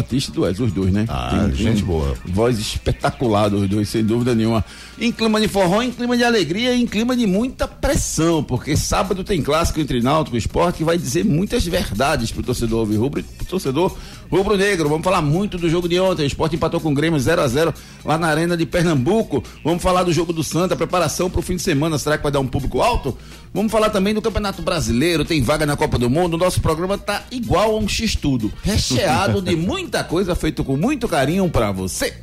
Batista e do Wes, os dois, né? Ah, tem, gente tem boa. Voz espetacular dos dois, sem dúvida nenhuma. Em clima de forró, em clima de alegria em clima de muita pressão, porque sábado tem clássico entre Náutico e Esporte que vai dizer muitas verdades pro torcedor rubro, pro torcedor rubro-negro. Vamos falar muito do jogo de ontem. O Esporte empatou com o Grêmio 0 a 0 lá na Arena de Pernambuco. Vamos falar do jogo do Santa, preparação pro fim de semana. Será que vai dar um público alto? Vamos falar também do Campeonato Brasileiro, tem vaga na Copa do Mundo. O nosso programa tá igual a um X-Tudo, recheado de muita coisa, feito com muito carinho para você.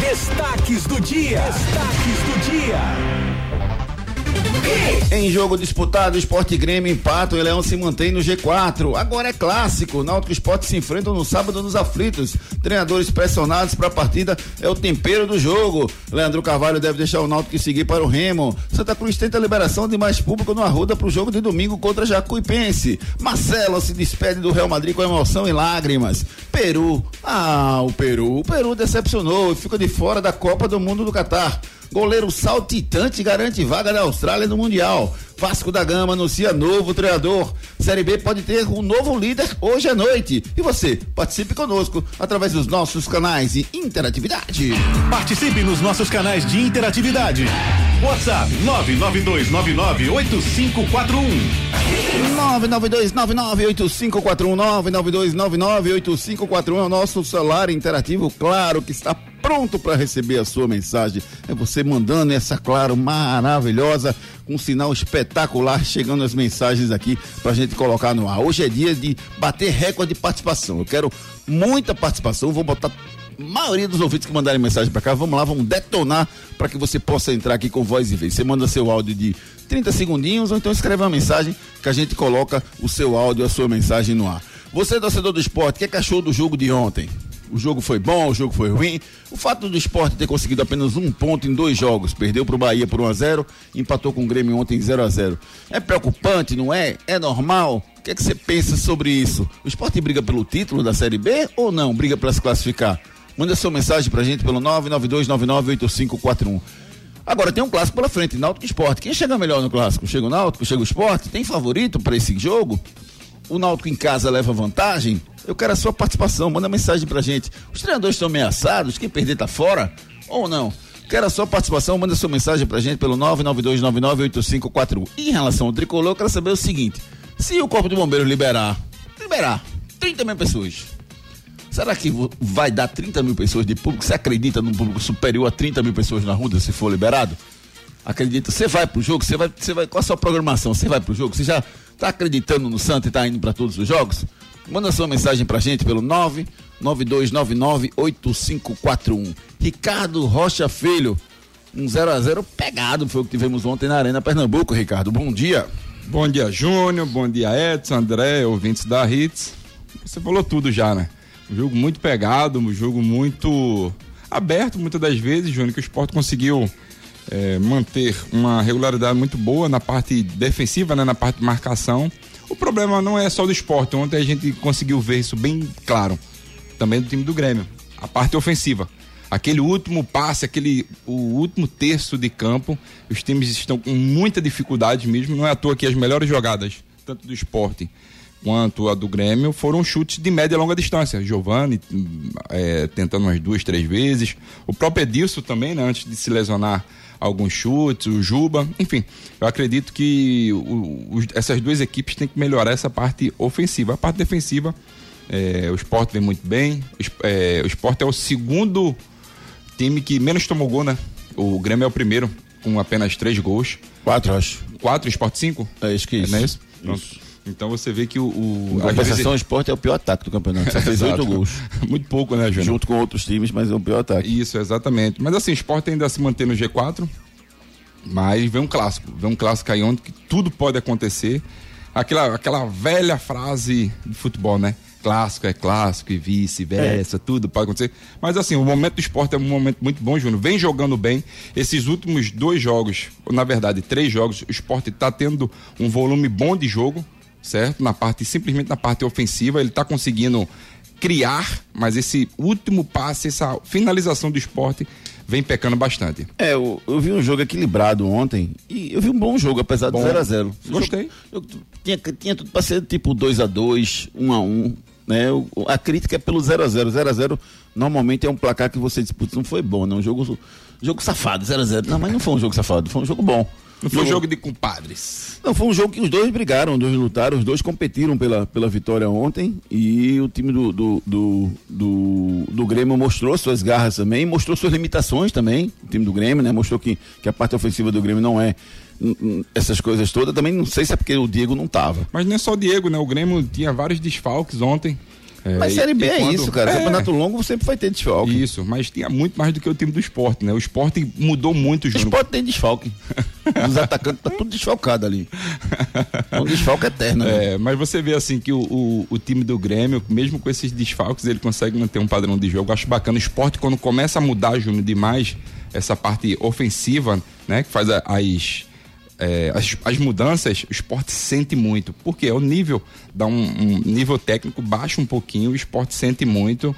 Destaques do dia. Destaques do dia. Em jogo disputado, Esporte Grêmio empata e Leão se mantém no G4. Agora é clássico. Náutico e Esporte se enfrentam no sábado nos aflitos. Treinadores pressionados para a partida é o tempero do jogo. Leandro Carvalho deve deixar o Náutico seguir para o Remo. Santa Cruz tenta a liberação de mais público no Arruda para o jogo de domingo contra Jacuipense. Marcelo se despede do Real Madrid com emoção e lágrimas. Peru. Ah, o Peru. O Peru decepcionou e fica de fora da Copa do Mundo do Catar. Goleiro saltitante garante vaga da Austrália no Mundial. Vasco da Gama anuncia novo treinador. Série B pode ter um novo líder hoje à noite. E você, participe conosco através dos nossos canais de interatividade. Participe nos nossos canais de interatividade. WhatsApp 992998541. 992998541 é o nosso celular interativo, claro que está pronto para receber a sua mensagem. É você mandando essa, claro, maravilhosa, com um sinal espetacular, chegando as mensagens aqui para a gente colocar no ar. Hoje é dia de bater recorde de participação. Eu quero muita participação, vou botar maioria dos ouvintes que mandarem mensagem para cá, vamos lá, vamos detonar para que você possa entrar aqui com voz e vez. Você manda seu áudio de 30 segundinhos ou então escreve uma mensagem que a gente coloca o seu áudio, a sua mensagem no ar. Você, torcedor do esporte, é que achou do jogo de ontem? O jogo foi bom, o jogo foi ruim. O fato do esporte ter conseguido apenas um ponto em dois jogos, perdeu para o Bahia por 1 a 0 empatou com o Grêmio ontem 0 a 0 É preocupante, não é? É normal? O que, é que você pensa sobre isso? O esporte briga pelo título da Série B ou não? Briga para se classificar? Manda sua mensagem pra gente pelo 992998541. Agora tem um clássico pela frente, Náutico Esporte. Quem chega melhor no clássico? Chega o Náutico, chega o Esporte? Tem favorito para esse jogo? O Náutico em casa leva vantagem? Eu quero a sua participação, manda mensagem pra gente. Os treinadores estão ameaçados, quem perder tá fora ou não? Quero a sua participação, manda sua mensagem pra gente pelo 992998541. E em relação ao tricolor, eu quero saber o seguinte: se o Corpo de Bombeiros liberar, liberar 30 mil pessoas, será que vai dar 30 mil pessoas de público? Você acredita num público superior a 30 mil pessoas na rua se for liberado? Acredita? Você vai pro jogo? Você vai, você vai, qual a sua programação? Você vai pro jogo? Você já tá acreditando no Santo e tá indo para todos os jogos? Manda sua mensagem pra gente pelo 992998541. Ricardo Rocha Filho, um 0 a 0 pegado foi o que tivemos ontem na Arena Pernambuco, Ricardo. Bom dia. Bom dia, Júnior. Bom dia, Edson, André, ouvintes da Hits. Você falou tudo já, né? Um jogo muito pegado, um jogo muito aberto, muitas das vezes, Júnior, que o esporte conseguiu é, manter uma regularidade muito boa na parte defensiva, né, na parte de marcação o problema não é só do esporte. Ontem a gente conseguiu ver isso bem claro. Também do time do Grêmio. A parte ofensiva. Aquele último passe, aquele o último terço de campo, os times estão com muita dificuldade mesmo. Não é à toa que as melhores jogadas, tanto do esporte quanto a do Grêmio, foram chutes de média e longa distância. Giovanni é, tentando umas duas, três vezes. O próprio Edilson também, né, antes de se lesionar, alguns chutes, o Juba, enfim, eu acredito que o, o, essas duas equipes têm que melhorar essa parte ofensiva. A parte defensiva, é, o esporte vem muito bem, é, o esporte é o segundo time que menos tomou gol, né? O Grêmio é o primeiro, com apenas três gols. Quatro, acho. Quatro, esporte cinco? É isso que é, isso. Não é isso? Pronto. Então você vê que o. o a compensação, vezes... esporte é o pior ataque do campeonato. Só fez oito gols. Muito pouco, né, Júnior? Junto com outros times, mas é o pior ataque. Isso, exatamente. Mas assim, o esporte ainda se mantém no G4. Mas vem um clássico. Vem um clássico aí onde tudo pode acontecer. Aquela, aquela velha frase de futebol, né? Clássico é clássico e vice-versa, é. tudo pode acontecer. Mas assim, o momento do esporte é um momento muito bom, Júnior. Vem jogando bem. Esses últimos dois jogos, ou na verdade, três jogos, o esporte está tendo um volume bom de jogo certo? Na parte, simplesmente na parte ofensiva, ele está conseguindo criar, mas esse último passe, essa finalização do esporte vem pecando bastante. É, eu, eu vi um jogo equilibrado ontem e eu vi um bom jogo, apesar bom. de 0 a 0 Gostei. Eu, eu, tinha, tinha tudo para ser tipo 2 a 2 1 a 1 Né? O- a crítica é pelo 0 a 0 0 a 0 normalmente é um placar que você disputa, não foi bom, não. Um jogo, jogo safado, 0 a 0 Não, mas não foi um jogo safado, foi um jogo bom. Não foi um jogo de compadres. Não, foi um jogo que os dois brigaram, os dois lutaram, os dois competiram pela, pela vitória ontem e o time do, do, do, do, do Grêmio mostrou suas garras também, mostrou suas limitações também, o time do Grêmio, né? Mostrou que, que a parte ofensiva do Grêmio não é essas coisas todas. Também não sei se é porque o Diego não tava. Mas não é só o Diego, né? O Grêmio tinha vários desfalques ontem. É, Mas Série B é quando- isso, cara. É, Campeonato longo sempre vai ter desfalque. Isso, mas tinha muito mais do que o time do esporte, né? O esporte mudou muito, O Júnior. esporte tem desfalque. Os atacantes tá tudo desfalcado ali. É um desfalque eterno. né? É, mas você vê assim que o, o, o time do Grêmio, mesmo com esses desfalques, ele consegue manter um padrão de jogo. Acho bacana. O esporte, quando começa a mudar, Júnior, demais, essa parte ofensiva, né? Que faz as, é, as, as mudanças, o esporte sente muito. Porque é o nível, dá um, um nível técnico baixa um pouquinho, o esporte sente muito.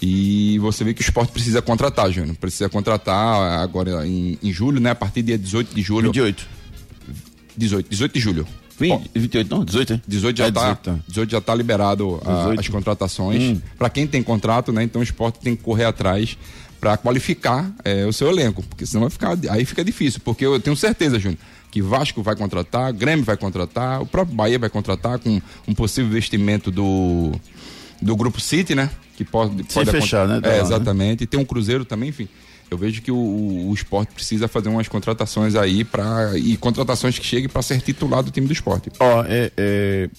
E você vê que o esporte precisa contratar, Júnior. Precisa contratar agora em, em julho, né? A partir do dia 18 de julho. 28. 18, 18 de julho. 20, 28, não, 18, hein? 18 já, É, tá, 18, tá. 18 já tá liberado a- 18. as contratações. Pra quem tem contrato, né? Então o esporte tem que correr atrás pra qualificar é, o seu elenco, porque senão vai ficar aí fica difícil, porque eu tenho certeza, Júnior, que Vasco vai contratar, Grêmio vai contratar, o próprio Bahia vai contratar com um possível investimento do do grupo City, né? Que pode, pode fechar, né? Tá É, lá, né? exatamente. E tem um Cruzeiro também, enfim. Eu vejo que o, o, esporte precisa fazer umas contratações aí para e contratações que cheguem para ser titular do time do esporte. Ó, é, é,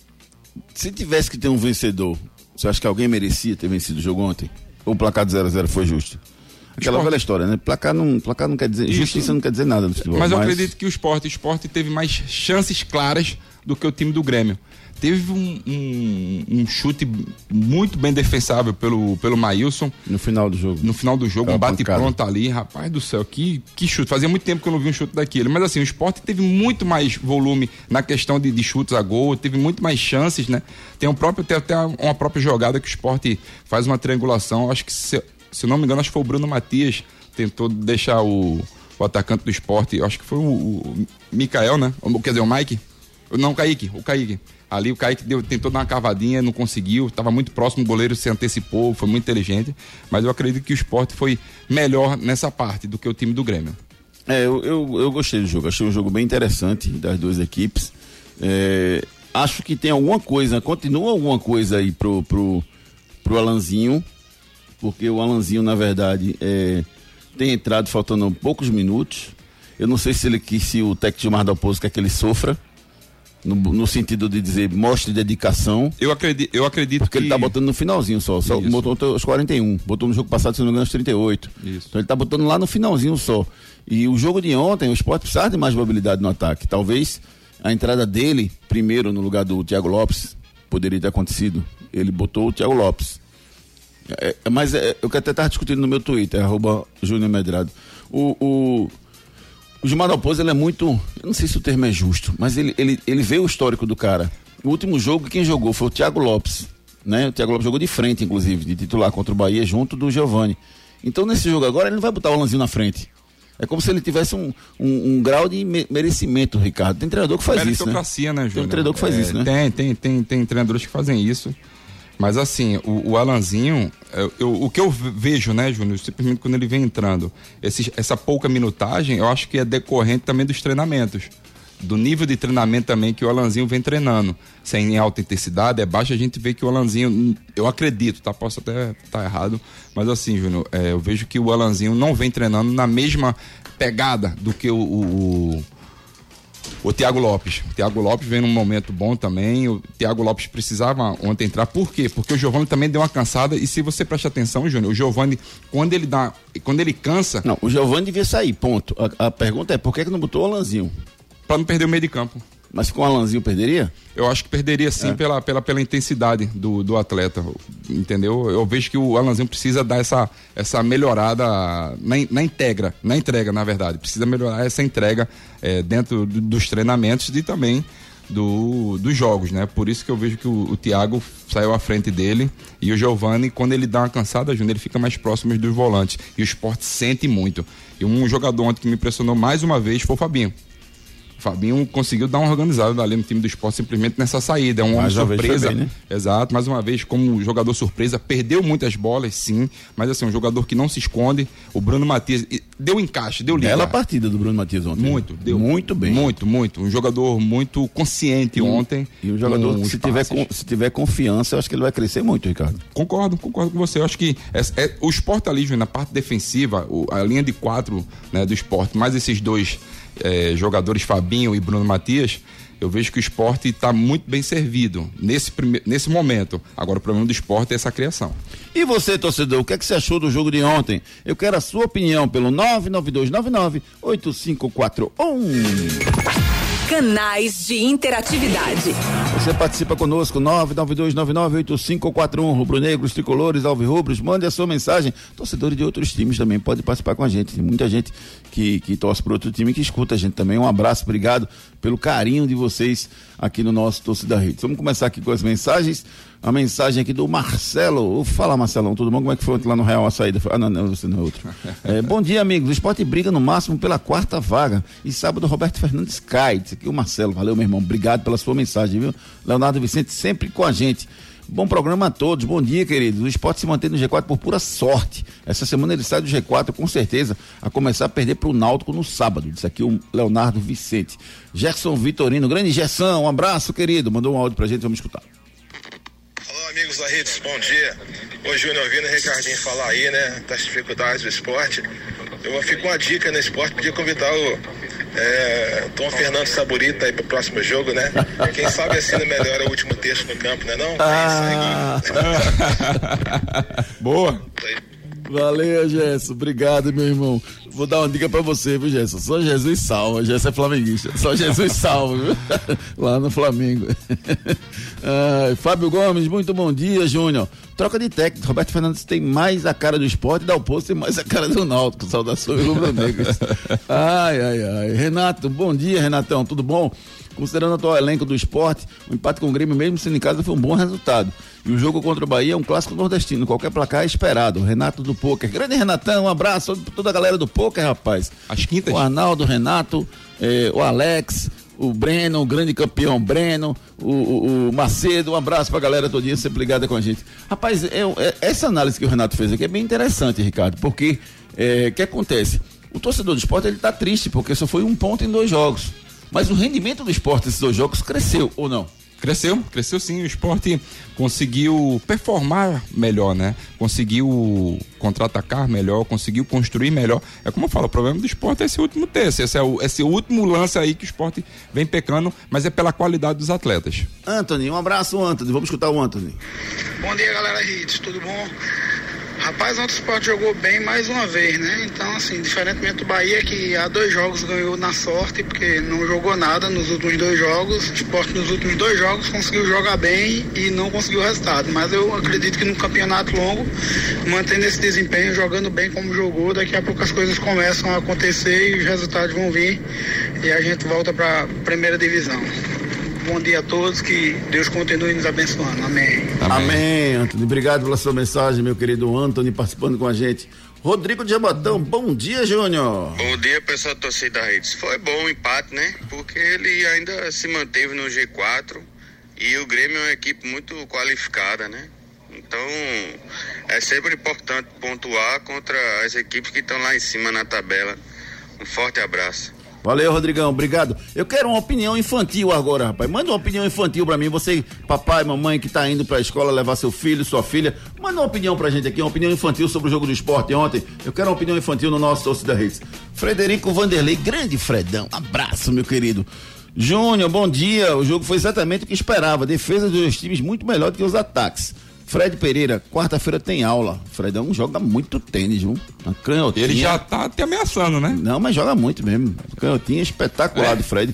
se tivesse que ter um vencedor, você acha que alguém merecia ter vencido o jogo ontem? Ou o placar de 0x0 foi justo? Aquela Esporte- velha história, né? Placar não, placar não quer dizer. Isso. Justiça não quer dizer nada no futebol. Mas eu acredito que o esporte, o esporte teve mais chances claras do que o time do Grêmio. Teve um, um, um chute muito bem defensável pelo, pelo Maílson No final do jogo. no final do jogo, É um uma bate pancada. pronto ali, rapaz do céu, que, que chute. Fazia muito tempo que eu não vi um chute daquele. Mas assim, o esporte teve muito mais volume na questão de, de chutes a gol, teve muito mais chances, né? Tem, um próprio, tem até uma própria jogada que o esporte faz uma triangulação. Acho que, se, se não me engano, acho que foi o Bruno Matias tentou deixar o, o atacante do esporte, acho que foi o, o Mikael, né? Ou, Quer dizer, o Mike. Não, o Kaique, o Kaique. Ali o Kaique deu, tentou dar uma cavadinha, não conseguiu, estava muito próximo, o goleiro se antecipou, foi muito inteligente. Mas eu acredito que o esporte foi melhor nessa parte do que o time do Grêmio. É, eu, eu, eu gostei do jogo. Achei um jogo bem interessante das duas equipes. É, acho que tem alguma coisa, continua alguma coisa aí pro, pro, pro Alanzinho, porque o Alanzinho, na verdade, é, tem entrado faltando poucos minutos. Eu não sei se ele que se o técnico Gilmar Dalpozo quer que ele sofra, no, no sentido de dizer mostre dedicação. Eu acredito, eu acredito Porque que. ele tá botando no finalzinho só. só Isso. botou aos 41. Botou no jogo passado, se não me engano, aos 38. Isso. Então ele tá botando lá no finalzinho só. E o jogo de ontem, o esporte precisava de mais mobilidade no ataque. Talvez a entrada dele, primeiro no lugar do Thiago Lopes, poderia ter acontecido. Ele botou o Thiago Lopes. É, é, mas é, eu que até estava discutindo no meu Twitter, arroba Júnior Medrado. O, o, o Gilmar Dalpozo, ele é muito. Eu não sei se o termo é justo, mas ele, ele, ele vê o histórico do cara. O último jogo, quem jogou foi o Thiago Lopes. Né? O Thiago Lopes jogou de frente, inclusive, de titular contra o Bahia, junto do Giovani. Então, nesse jogo agora, ele não vai botar o Alanzinho na frente. É como se ele tivesse um, um, um grau de me- merecimento, Ricardo. Tem treinador que faz isso, né? Né, Júnior? Tem um treinador que faz É, isso, né? Tem, tem, tem, tem treinadores que fazem isso. Mas assim, o, o Alanzinho, eu- eu- o que eu ve- vejo, né, Júnior, simplesmente quando ele vem entrando, esses- essa pouca minutagem, eu acho que é decorrente também dos treinamentos. Do nível de treinamento também que o Alanzinho vem treinando. Sem em alta intensidade, é baixo, a gente vê que o Alanzinho, eu acredito, tá? Posso até estar errado, mas assim, Júnior, é, eu vejo que o Alanzinho não vem treinando na mesma pegada do que o- o- o o Thiago Lopes. O Thiago Lopes vem num momento bom também. O Thiago Lopes precisava ontem entrar. Por quê? Porque o Giovani também deu uma cansada. E se você prestar atenção, Júnior, o Giovani, quando ele dá. Quando ele cansa, Não, o Giovani devia sair, ponto. A, a pergunta é por que, que não botou o Alanzinho? para não perder o meio de campo. Mas com o Alanzinho perderia? Eu acho que perderia É. sim pela, pela, pela intensidade do, do atleta. Entendeu? Eu vejo que o Alanzinho precisa dar essa, essa melhorada na, na integra, na entrega, na verdade. Precisa melhorar essa entrega eh, dentro do- dos treinamentos e também do, dos jogos, né? Por isso que eu vejo que o, o Thiago saiu à frente dele e o Giovani, quando ele dá uma cansada, Júnior, ele fica mais próximo dos volantes. E o esporte sente muito. E um jogador ontem que me impressionou mais uma vez foi o Fabinho. Fabinho conseguiu dar uma organizada ali no time do esporte simplesmente nessa saída. É um homem surpresa. Bem, né? Exato, mais uma vez, como jogador surpresa, perdeu muitas bolas, sim, mas assim, um jogador que não se esconde. O Bruno Matias deu encaixe, deu liga. Bela partida do Bruno Matias ontem. Muito, deu. Muito bem. Muito, muito. Um jogador muito consciente ontem. E um jogador que se tiver, se tiver confiança, eu acho que ele vai crescer muito, Ricardo. Concordo, concordo com você. Eu acho que é, é, o esporte ali, na parte defensiva, o, a linha de quatro né, do esporte, mais esses dois é, jogadores, Fabinho e Bruno Matias, eu vejo que o esporte está muito bem servido nesse, prime... nesse momento. Agora, o problema do esporte é essa criação. E você, torcedor, o que, é que você achou do jogo de ontem? Eu quero a sua opinião pelo 99299 8541 canais de interatividade. Você participa conosco, 992998541, rubro-negros, tricolores, alvirrubros, mande a sua mensagem. Torcedores de outros times também pode participar com a gente. Tem muita gente que, que torce para outro time que escuta a gente também. Um abraço, obrigado pelo carinho de vocês aqui no nosso Torcida Rede. Vamos começar aqui com as mensagens a mensagem aqui do Marcelo. Fala, Marcelão, tudo bom? Como é que foi lá no Real a saída? Ah, não, não, você não é outro. É, bom dia, amigos. O esporte briga no máximo pela quarta vaga. E sábado, Roberto Fernandes cai. Isso aqui é o Marcelo. Valeu, meu irmão. Obrigado pela sua mensagem, viu? Leonardo Vicente sempre com a gente. Bom programa a todos. Bom dia, queridos. O esporte se mantém no G4 por pura sorte. Essa semana ele sai do G4 com certeza a começar a perder para o Náutico no sábado. Isso aqui o Leonardo Vicente. Gerson Vitorino, grande Gerson, um abraço, querido. Mandou um áudio pra gente, vamos escutar amigos da Redes, bom dia. Hoje Júnior ouvindo o Ricardinho falar aí, né, das dificuldades do esporte. Eu fico uma dica no esporte, podia convidar o é, Tom Fernando Saburita aí pro próximo jogo, né? Quem sabe assim melhora o último texto no campo, né não? Ah. É Boa. Valeu, Gerson. Obrigado, meu irmão. Vou dar uma dica pra você, viu, Gerson? Só Jesus salva. Gerson é flamenguista. Só Jesus salva, viu? Lá no Flamengo. Ah, Fábio Gomes, muito bom dia, Júnior. Troca de técnico. Roberto Fernandes tem mais a cara do esporte, dá o posto tem mais a cara do Náutico. Saudações rubro-negras. Ai, ai, ai. Renato, bom dia, Renatão. Tudo bom? Considerando o atual elenco do esporte, o empate com o Grêmio, mesmo sendo em casa, foi um bom resultado. E o jogo contra o Bahia é um clássico nordestino. Qualquer placar é esperado. Renato do Poker. Grande Renatão, um abraço toda a galera do Poker, rapaz. As quintas. O Arnaldo, o Renato, eh, o Alex, o Breno, o grande campeão Breno, o, o, o Macedo, um abraço pra galera todinha sempre ligada com a gente. Rapaz, é, é, essa análise que o Renato fez aqui é bem interessante, Ricardo, porque o é, que acontece? O torcedor do esporte ele tá triste, porque só foi um ponto em dois jogos. Mas o rendimento do esporte nesses dois jogos cresceu, ou não? Cresceu, cresceu sim. O esporte conseguiu performar melhor, né? Conseguiu contra-atacar melhor, conseguiu construir melhor. É como eu falo, o problema do esporte é esse último terço. Esse é o, esse último lance aí que o esporte vem pecando, mas é pela qualidade dos atletas. Anthony, um abraço, Anthony. Vamos escutar o Anthony. Bom dia, galera Hits, tudo bom? Rapaz, ontem o Sport jogou bem mais uma vez, né? Então, assim, diferentemente do Bahia, que há dois jogos ganhou na sorte, porque não jogou nada nos últimos dois jogos. O Sport nos últimos dois jogos conseguiu jogar bem e não conseguiu o resultado. Mas eu acredito que no campeonato longo, mantendo esse desempenho, jogando bem como jogou, daqui a pouco as coisas começam a acontecer e os resultados vão vir e a gente volta para a primeira divisão. Bom dia a todos, que Deus continue nos abençoando. Amém. Amém, Amém Antônio. Obrigado pela sua mensagem, meu querido Antônio, participando com a gente. Rodrigo de Jabotão, bom dia, Júnior. Bom dia, pessoal da torcida Redes. Foi bom o empate, né? Porque ele ainda se manteve no G4 e o Grêmio é uma equipe muito qualificada, né? Então, é sempre importante pontuar contra as equipes que estão lá em cima na tabela. Um forte abraço. Valeu, Rodrigão, obrigado. Eu quero uma opinião infantil agora, rapaz. Manda uma opinião infantil para mim. Você, papai, mamãe que tá indo pra escola levar seu filho, sua filha, manda uma opinião pra gente aqui, uma opinião infantil sobre o jogo do esporte ontem. Eu quero uma opinião infantil no nosso Torcida Redes. Frederico Vanderlei, grande Fredão. Abraço, meu querido. Júnior, bom dia. O jogo foi exatamente o que esperava. Defesa dos times muito melhor do que os ataques. Fred Pereira, quarta-feira tem aula. Fredão joga muito tênis, viu? canhotinha. Ele já tá até ameaçando, né? Não, mas joga muito mesmo. canhotinha espetacular é. do Fred.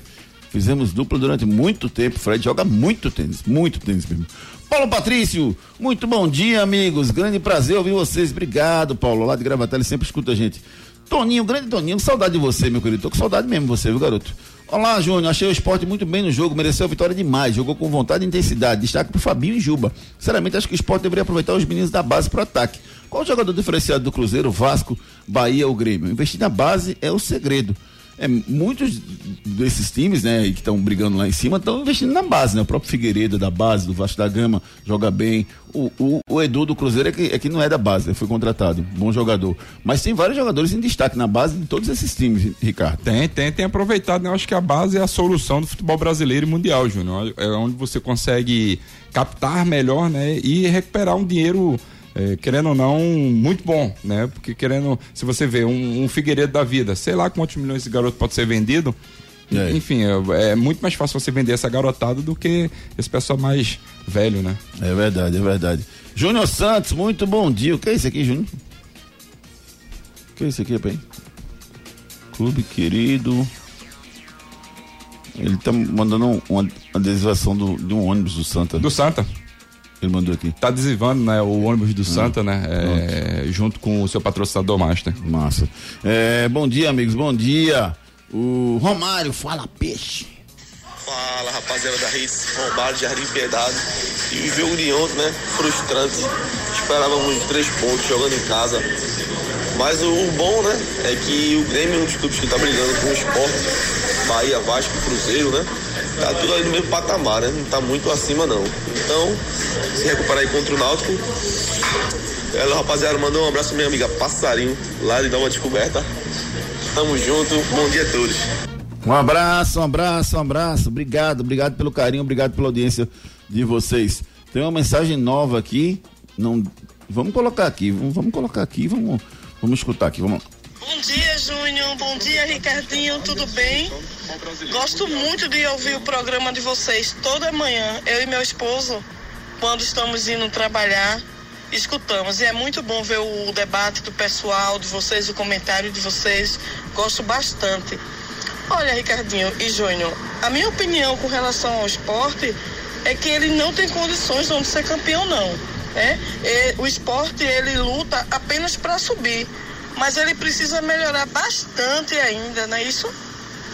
Fizemos dupla durante muito tempo. Fred joga muito tênis, muito tênis mesmo. Paulo Patrício, muito bom dia, amigos. Grande prazer ouvir vocês. Obrigado, Paulo. Lá de Gravataí, sempre escuta a gente. Toninho, grande Toninho, saudade de você, meu querido. Tô com saudade mesmo de você, viu, garoto? Olá, Júnior. Achei o esporte muito bem no jogo, mereceu a vitória demais. Jogou com vontade e intensidade. Destaque pro Fabinho e Juba. Sinceramente, acho que o esporte deveria aproveitar os meninos da base pro ataque. Qual o jogador diferenciado do Cruzeiro, Vasco, Bahia ou Grêmio? Investir na base é o segredo. É, muitos desses times, né, que estão brigando lá em cima, estão investindo na base, né? O próprio Figueiredo da base, do Vasco da Gama, joga bem. O, o, o Edu do Cruzeiro é que, é que não é da base, né? foi contratado, bom jogador. Mas tem vários jogadores em destaque na base de todos esses times, Ricardo. Tem, tem, tem aproveitado, né? Eu acho que a base é a solução do futebol brasileiro e mundial, Júnior. É onde você consegue captar melhor, né? E recuperar um dinheiro é, querendo ou não, muito bom, né? Porque querendo, se você vê um, um Figueiredo da vida, sei lá quantos milhões esse garoto pode ser vendido, é. enfim, é, é, muito mais fácil você vender essa garotada do que esse pessoal mais velho, né? É verdade, é verdade. Júnior Santos, muito bom dia. O que é isso aqui, Júnior? O que é isso aqui, bem? Clube querido. Ele tá mandando uma adesivação do, de um ônibus do Santa. Do Santa. Ele mandou aqui. Tá adesivando, né? O ônibus do ah, Santa, né? É, junto com o seu patrocinador Master. Massa. É, bom dia, amigos. Bom dia. O Romário, fala peixe. Fala, rapaziada da Ritz, Romário, Jardim Piedade. E o jogo de ontem, né? Frustrante. Esperávamos três pontos jogando em casa. Mas o, o bom, né? É que o Grêmio é um dos clubes que tá brigando com o esporte. Bahia, Vasco, Cruzeiro, né? Tá tudo ali no mesmo patamar, né? Não tá muito acima não. Então, se recuperar aí contra o Náutico. Ela, rapaziada, mandou um abraço pra minha amiga Passarinho, lá de Nova Descoberta. Tamo junto, bom dia a todos. Um abraço, um abraço, um abraço. Obrigado, obrigado pelo carinho, obrigado pela audiência de vocês. Tem uma mensagem nova aqui. Não, vamos colocar aqui, vamos, vamos colocar aqui, vamos, vamos escutar aqui, vamos. Bom dia, Júnior. Bom dia, Ricardinho. Tudo bem? Gosto muito de ouvir o programa de vocês toda manhã. Eu e meu esposo, quando estamos indo trabalhar, escutamos. E é muito bom ver o debate do pessoal, de vocês, o comentário de vocês. Gosto bastante. Olha, Ricardinho e Júnior, a minha opinião com relação ao esporte é que ele não tem condições de ser campeão, não. Né? O esporte, ele luta apenas para subir mas ele precisa melhorar bastante ainda, não é isso?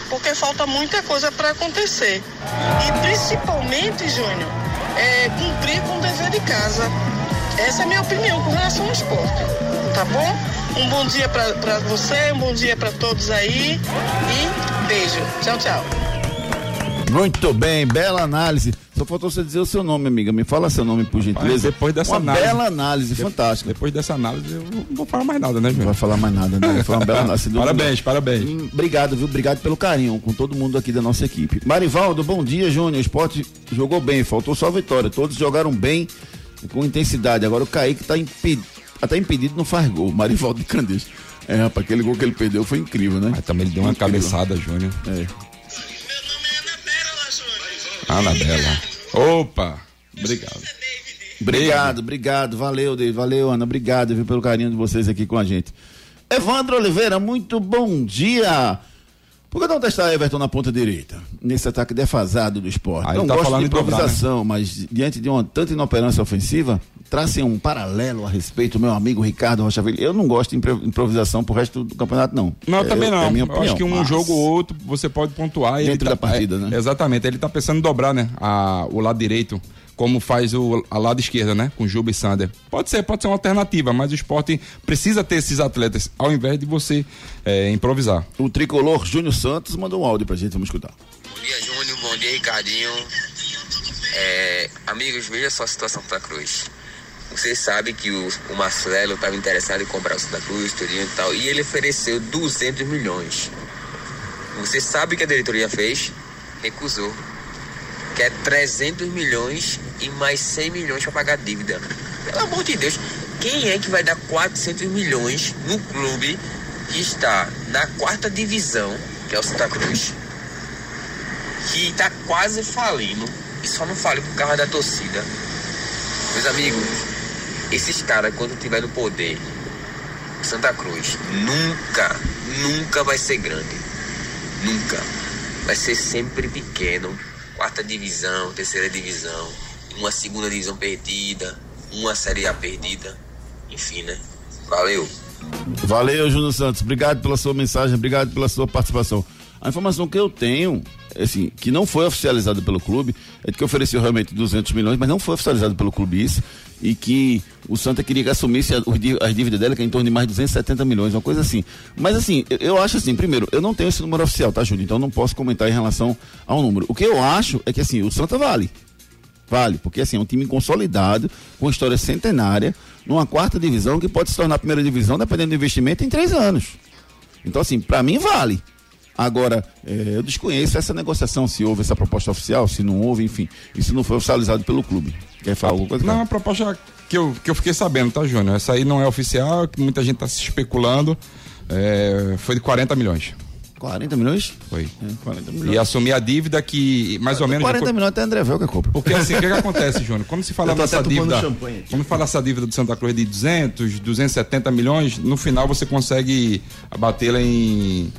Porque falta muita coisa para acontecer. E principalmente, Júnior, é cumprir com o dever de casa. Essa é a minha opinião com relação ao esporte. Tá bom? Um bom dia para você, um bom dia para todos aí e beijo. Tchau, tchau. Muito bem, bela análise. Só faltou você dizer o seu nome, amiga. Me fala seu nome, por gentileza. depois dessa uma análise. bela análise, de, fantástica. Depois dessa análise, eu não vou falar mais nada, né, João? Não vai falar mais nada, né? Foi uma bela análise. parabéns, parabéns. Hum, obrigado, viu? Obrigado pelo carinho com todo mundo aqui da nossa equipe. Marivaldo, bom dia, Júnior. O esporte jogou bem, faltou só a vitória. Todos jogaram bem, com intensidade. Agora o Kaique tá impedido, até impedido, não faz gol. Marivaldo de Candeias. É, rapaz, aquele gol que ele perdeu foi incrível, né? Mas também ele deu uma incrível. cabeçada, Júnior. É. Anabela. Opa! Obrigado. Obrigado, obrigado. Valeu, David. Valeu, Ana. Obrigado viu, pelo carinho de vocês aqui com a gente. Evandro Oliveira, muito bom dia. Por que não testar Everton na ponta direita? Nesse ataque defasado do esporte. Aí não tá gosto de improvisação, dobrar, né? mas diante de uma tanta inoperância ofensiva, tracem um paralelo a respeito meu amigo Ricardo Rocha Filho. Eu não gosto de improvisação pro resto do campeonato, não. Não, também é, não. É minha opinião, acho que um mas... jogo ou outro você pode pontuar. Dentro tá, da partida, né? Exatamente. Ele tá pensando em dobrar, né? A, o lado direito como faz o a lado esquerda, né? Com Juba e Sander. Pode ser, pode ser uma alternativa, mas o esporte precisa ter esses atletas ao invés de você é, improvisar. O tricolor Júnior Santos mandou um áudio pra gente, vamos escutar. Bom dia, Júnior. Bom dia, Ricardinho. É, amigos, veja só a situação da Cruz. Você sabe que o, o Marcelo estava interessado em comprar o Santa Cruz, Turinho e tal, e ele ofereceu 200 milhões. Você sabe o que a diretoria fez? Recusou. Quer 300 milhões e mais 100 milhões para pagar dívida. Pelo amor de Deus, quem é que vai dar 400 milhões no clube que está na quarta divisão, que é o Santa Cruz, que está quase falindo e só não fale por causa da torcida? Meus amigos, esses caras, quando tiver no poder, Santa Cruz nunca, nunca vai ser grande. Nunca. Vai ser sempre pequeno. Quarta divisão, terceira divisão uma segunda divisão perdida, uma Série A perdida, enfim, né? Valeu. Valeu, Júnior Santos. Obrigado pela sua mensagem, obrigado pela sua participação. A informação que eu tenho, assim, que não foi oficializada pelo clube, é de que ofereceu realmente 200 milhões, mas não foi oficializado pelo clube isso, e que o Santa queria que assumisse as dívidas dela, que é em torno de mais de 270 milhões, uma coisa assim. Mas assim, eu, acho assim, primeiro, eu não tenho esse número oficial, tá, Júlio? Então não posso comentar em relação ao número. O que eu acho é que assim, o Santa vale. Vale, porque assim, é um time consolidado, com história centenária, numa quarta divisão que pode se tornar primeira divisão, dependendo do investimento, em três anos. Então, assim, para mim vale. Agora, eh, eu desconheço essa negociação, se houve essa proposta oficial, se não houve, enfim. Isso não foi oficializado pelo clube. Quer falar alguma coisa? Não, cara? a proposta que eu, que eu fiquei sabendo, tá, Júnior? Essa aí não é oficial, que muita gente tá se especulando. é, foi de 40 milhões. 40 milhões? Foi. É, 40 milhões. E assumir a dívida que mais ou menos. 40 milhões até André Velga compra. Porque assim, o que, que acontece, Júnior? Como se fala tomando dívida. Como fala essa dívida do Santa Cruz de 200, 270 milhões, no final você consegue abatê-la em,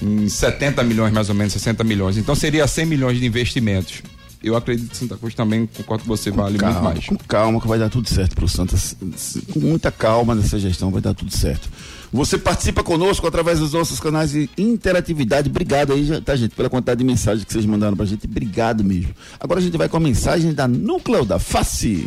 em 70 milhões, mais ou menos, 60 milhões. Então seria 100 milhões de investimentos. Eu acredito que Santa Cruz também, concordo com você, vale muito calma, mais. Com calma que vai dar tudo certo pro Santa. S- s- Com muita calma nessa gestão vai dar tudo certo. Você participa conosco através dos nossos canais de interatividade. Obrigado aí, tá, gente, pela quantidade de mensagens que vocês mandaram pra gente. Obrigado mesmo. Agora a gente vai com a mensagem da Núcleo da Face.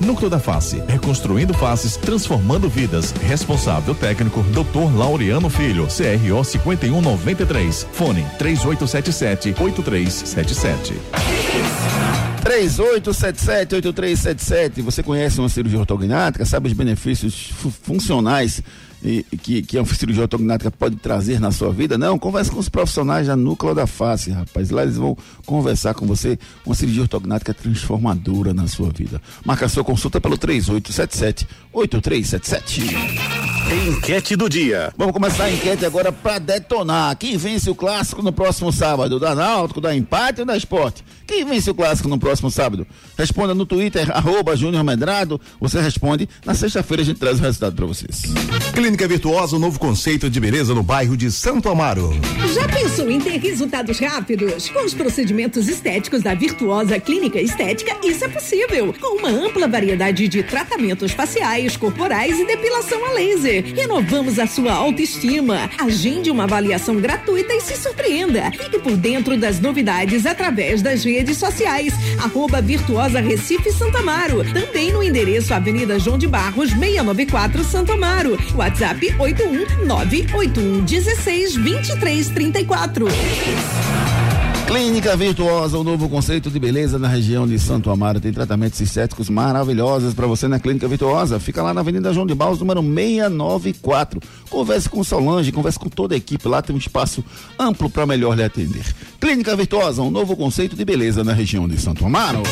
Núcleo da Face, reconstruindo faces, transformando vidas. Responsável técnico, Dr. Laureano Filho, CRO 5193. Fone 3877 8377. 3877-8377. Você conhece uma cirurgia ortognática? Sabe os benefícios fu- funcionais e, que, que a cirurgia ortognática pode trazer na sua vida? Não, converse com os profissionais da Núcleo da Face, rapaz. Lá eles vão conversar com você. Uma cirurgia ortognática transformadora na sua vida. Marca sua consulta pelo 3877-8377. Enquete do dia. Vamos começar a enquete agora para detonar. Quem vence o clássico no próximo sábado? Da Náutico, da Empate ou da Esporte? Quem vence o clássico no próximo sábado? Responda no Twitter, arroba Júnior Medrado. Você responde. Na sexta-feira a gente traz o resultado para vocês. Clínica Virtuosa, um novo conceito de beleza no bairro de Santo Amaro. Já pensou em ter resultados rápidos? Com os procedimentos estéticos da Virtuosa Clínica Estética, isso é possível. Com uma ampla variedade de tratamentos faciais, corporais e depilação a laser. Renovamos a sua autoestima. Agende uma avaliação gratuita e se surpreenda. Fique por dentro das novidades através das redes sociais. Arroba Virtuosa Recife Santa Amaro. Também no endereço Avenida João de Barros, 694 Santo Amaro. WhatsApp 81981 16 23 34. Clínica Virtuosa, um novo conceito de beleza na região de Santo Amaro. Tem tratamentos estéticos maravilhosos para você na Clínica Virtuosa. Fica lá na Avenida João de Barros, número 694. Converse com Solange, converse com toda a equipe. Lá tem um espaço amplo para melhor lhe atender. Clínica Virtuosa, um novo conceito de beleza na região de Santo Amaro.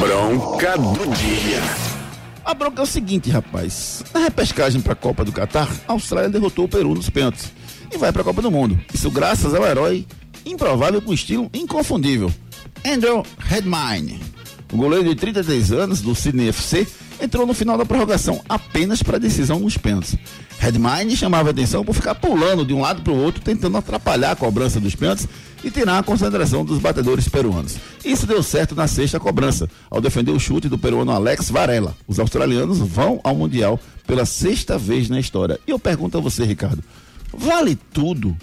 Bronca do dia. A bronca é o seguinte, rapaz. Na repescagem para a Copa do Catar, a Austrália derrotou o Peru nos pênaltis e vai para a Copa do Mundo. Isso graças ao herói improvável com estilo inconfundível, Andrew Redmine. O goleiro de 33 anos do Sydney FC entrou no final da prorrogação apenas para a decisão nos pênaltis. Redmine chamava atenção por ficar pulando de um lado para o outro, tentando atrapalhar a cobrança dos pênaltis e tirar a concentração dos batedores peruanos. Isso deu certo na sexta cobrança, ao defender o chute do peruano Alex Varela. Os australianos vão ao Mundial pela sexta vez na história. E eu pergunto a você, Ricardo, vale tudo?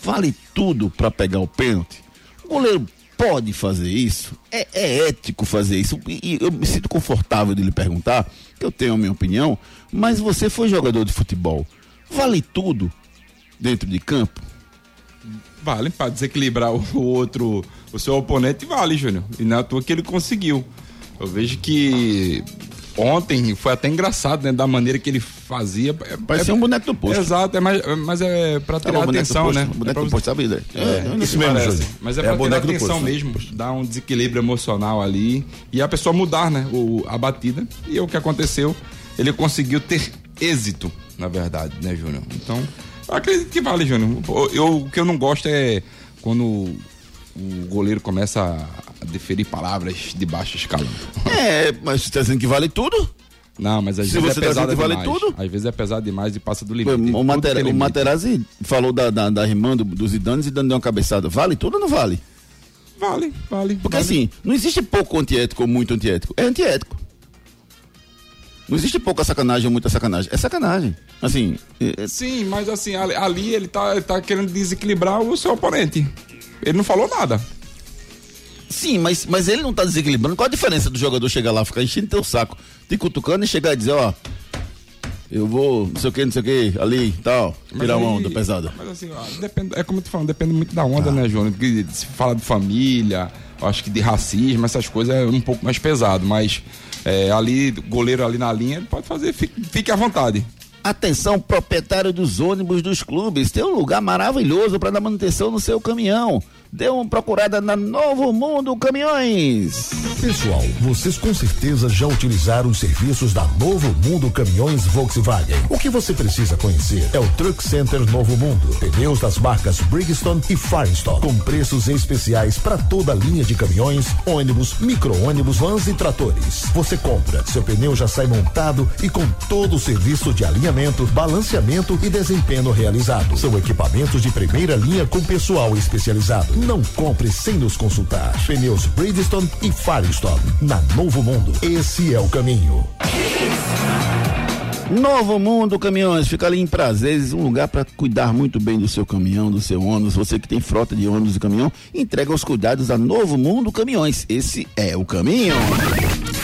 Vale tudo para pegar o pênalti? O goleiro pode fazer isso? É, é ético fazer isso? E, e eu me sinto confortável de lhe perguntar, que eu tenho a minha opinião, mas você foi jogador de futebol. Vale tudo dentro de campo? Vale, para desequilibrar o, o outro, o seu oponente, vale, Júnior. E não é à toa que ele conseguiu. Eu vejo que ontem foi até engraçado, né? Da maneira que ele fazia. É, Parecia um boneco do posto. Exato, é mais, mas é pra tirar do atenção, posto, né? boneco É pra do posto, sabe? É, É, isso mesmo. Júlio. Mas é, É pra tirar atenção posto. mesmo, dar um desequilíbrio emocional ali e a pessoa mudar, né? O, a batida. E o que aconteceu, ele conseguiu ter êxito, na verdade, né, Júnior? Então, Acredito que vale, Júnior. Eu, o que eu não gosto é quando o goleiro começa a deferir palavras de baixo escalão. É, mas você tá dizendo que vale tudo? Não, mas às Se vezes é tá pesado que vale demais. tudo? Às vezes é pesado demais e passa do limite. O, Matera, tem o limite. Materazzi falou da, da, da irmã do, do Zidane, Zidane deu uma cabeçada. Vale tudo ou não vale? Vale, vale. Porque vale. assim, não existe pouco antiético ou muito antiético. É antiético. Não existe pouca sacanagem ou muita sacanagem. É sacanagem. Assim, é- é- Sim, mas assim, ali, ali ele, tá, ele tá querendo desequilibrar o seu oponente. Ele não falou nada. Sim, mas, mas ele não tá desequilibrando. Qual a diferença do jogador chegar lá, ficar enchendo teu saco, te cutucando e chegar e dizer, ó, eu vou, não sei o que, não sei o que, ali e tal, Mas tirar uma onda pesada. Mas assim, ó, depende, é como eu tô falando, depende muito da onda, né, Júnior? Porque se fala de família, acho que de racismo, essas coisas é um pouco mais pesado, mas é, ali, goleiro ali na linha, ele pode fazer, fique, fique à vontade. Atenção, proprietário dos ônibus dos clubes, tem um lugar maravilhoso para dar manutenção no seu caminhão. Dê uma procurada na Novo Mundo Caminhões. Pessoal, vocês com certeza já utilizaram os serviços da Novo Mundo Caminhões Volkswagen. O que você precisa conhecer é o Truck Center Novo Mundo. Pneus das marcas Bridgestone e Firestone, com preços especiais para toda a linha de caminhões, ônibus, micro-ônibus, vans e tratores. Você compra, seu pneu já sai montado e com todo o serviço de alinhamento, balanceamento e desempenho realizado. São equipamentos de primeira linha com pessoal especializado. Não compre sem nos consultar. Pneus Bridgestone e Firestone. Na Novo Mundo, esse é o caminho. Novo Mundo Caminhões, fica ali em Prazeres, um lugar para cuidar muito bem do seu caminhão, do seu ônibus. Você que tem frota de ônibus e caminhão, entrega os cuidados da Novo Mundo Caminhões. Esse é o caminho.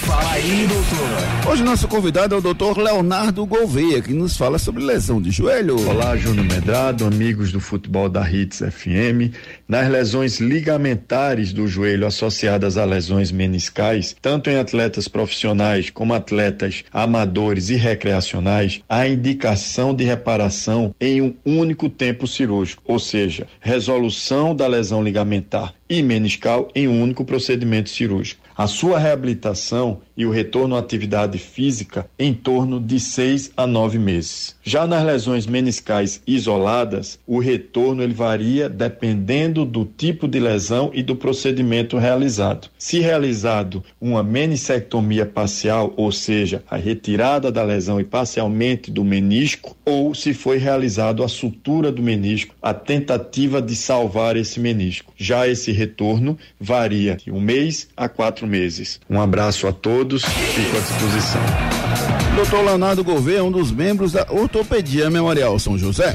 Fala aí, doutor. Hoje nosso convidado é o doutor Leonardo Gouveia, que nos fala sobre lesão de joelho. Olá, Júnior Medrado, amigos do futebol da Hits FM. Nas lesões ligamentares do joelho associadas a lesões meniscais, tanto em atletas profissionais como atletas amadores e recreacionais, há indicação de reparação em um único tempo cirúrgico, ou seja, resolução da lesão ligamentar e meniscal em um único procedimento cirúrgico. A sua reabilitação e o retorno à atividade física em torno de seis a nove meses. Já nas lesões meniscais isoladas, o retorno ele varia dependendo do tipo de lesão e do procedimento realizado. Se realizado uma menissectomia parcial, ou seja, a retirada da lesão e parcialmente do menisco, ou se foi realizado a sutura do menisco, a tentativa de salvar esse menisco. Já esse retorno varia de um mês a quatro meses. Um abraço a todos, fico à disposição. Doutor Leonardo Gouveia é um dos membros da Ortopedia Memorial São José.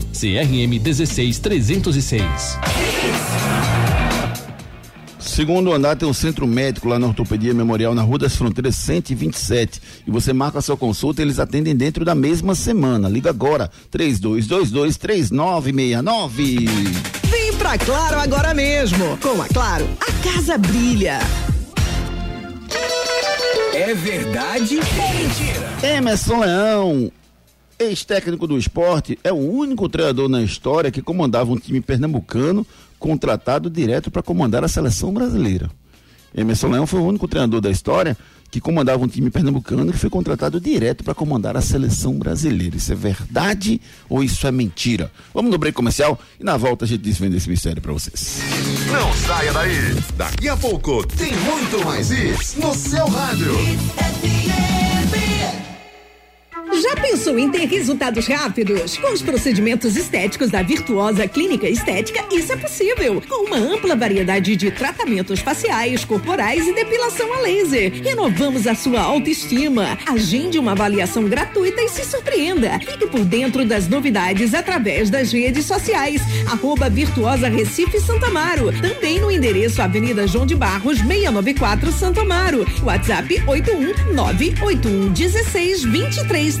CRM 16306. Segundo andar tem um centro médico lá na Ortopedia Memorial, na Rua das Fronteiras 127. E você marca a sua consulta, eles atendem dentro da mesma semana. Liga agora, 3222-3969. Vem pra Claro agora mesmo. Com a Claro, a casa brilha. É verdade ou mentira? Emerson Leão, ex-técnico do esporte, é o único treinador na história que comandava um time pernambucano contratado direto para comandar a seleção brasileira. Emerson Leão foi o único treinador da história que comandava um time pernambucano que foi contratado direto para comandar a seleção brasileira. Isso é verdade ou isso é mentira? Vamos no break comercial e na volta a gente desvenda esse mistério para vocês. Não saia daí. Daqui a pouco tem muito mais isso no seu rádio. Já pensou em ter resultados rápidos? Com os procedimentos estéticos da Virtuosa Clínica Estética, isso é possível. Com uma ampla variedade de tratamentos faciais, corporais e depilação a laser. Renovamos a sua autoestima. Agende uma avaliação gratuita e se surpreenda. Fique por dentro das novidades através das redes sociais. Arroba Virtuosa Recife Santo Amaro. Também no endereço Avenida João de Barros, 694 Santo Amaro. WhatsApp 81981 16 23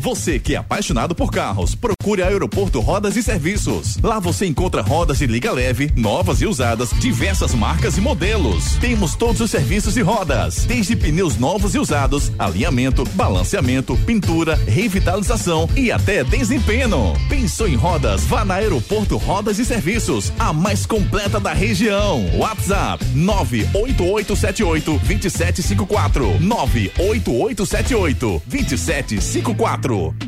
Você que é apaixonado por carros, procure a Aeroporto Rodas e Serviços. Lá você encontra rodas de liga leve, novas e usadas, diversas marcas e modelos. Temos todos os serviços de rodas, desde pneus novos e usados, alinhamento, balanceamento, pintura, revitalização e até desempenho. Pensou em rodas? Vá na Aeroporto Rodas e Serviços, a mais completa da região. WhatsApp 98878 2754 98878 2754 Centro.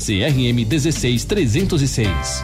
CRM 16306.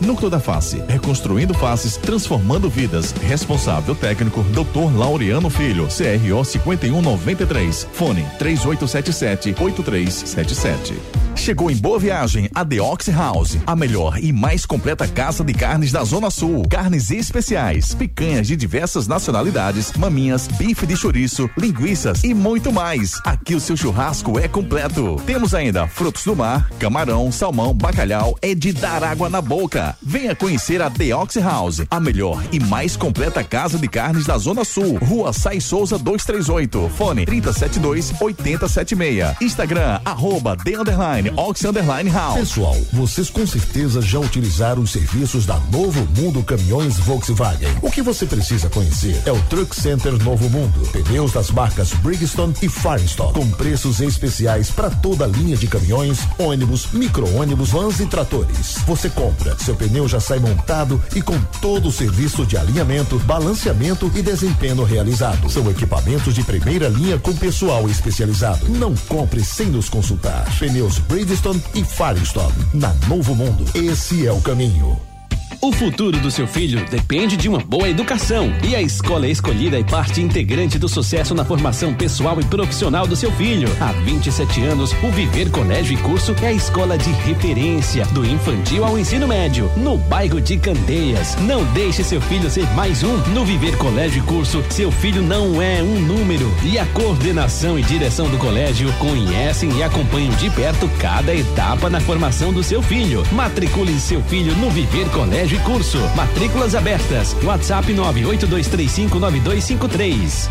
Núcleo da Face, reconstruindo faces, transformando vidas. Responsável técnico, Dr. Laureano Filho, CRO 5193. Fone 3877-8377. Chegou em Boa Viagem a The Ox House, a melhor e mais completa casa de carnes da Zona Sul. Carnes especiais, picanhas de diversas nacionalidades, maminhas, bife de chouriço, linguiças e muito mais. Aqui o seu churrasco é completo. Temos ainda frutos do mar, camarão, salmão, bacalhau, é de dar água na boca. Venha conhecer a The Ox House, a melhor e mais completa casa de carnes da Zona Sul. Rua Sai Souza 238, fone 372 8076. Instagram, arroba The Underline, Ox Underline House. Pessoal, vocês com certeza já utilizaram os serviços da Novo Mundo Caminhões Volkswagen. O que você precisa conhecer é o Truck Center Novo Mundo. Pneus das marcas Bridgestone e Firestone, com preços especiais para toda a linha de caminhões, ônibus, micro-ônibus, vans e tratores. Você compra, seu pneu já sai montado e com todo o serviço de alinhamento, balanceamento e desempenho realizado. São equipamentos de primeira linha com pessoal especializado. Não compre sem nos consultar. Pneus Bridgestone e Firestone. Na Novo Mundo, esse é o caminho. O futuro do seu filho depende de uma boa educação e a escola escolhida é parte integrante do sucesso na formação pessoal e profissional do seu filho. Há 27 anos, o Viver Colégio e Curso é a escola de referência do infantil ao ensino médio, no bairro de Candeias. Não deixe seu filho ser mais um. No Viver Colégio e Curso, seu filho não é um número e a coordenação e direção do colégio conhecem e acompanham de perto cada etapa na formação do seu filho. Matricule seu filho no Viver Colégio e Curso. Matrículas abertas. WhatsApp 982359253.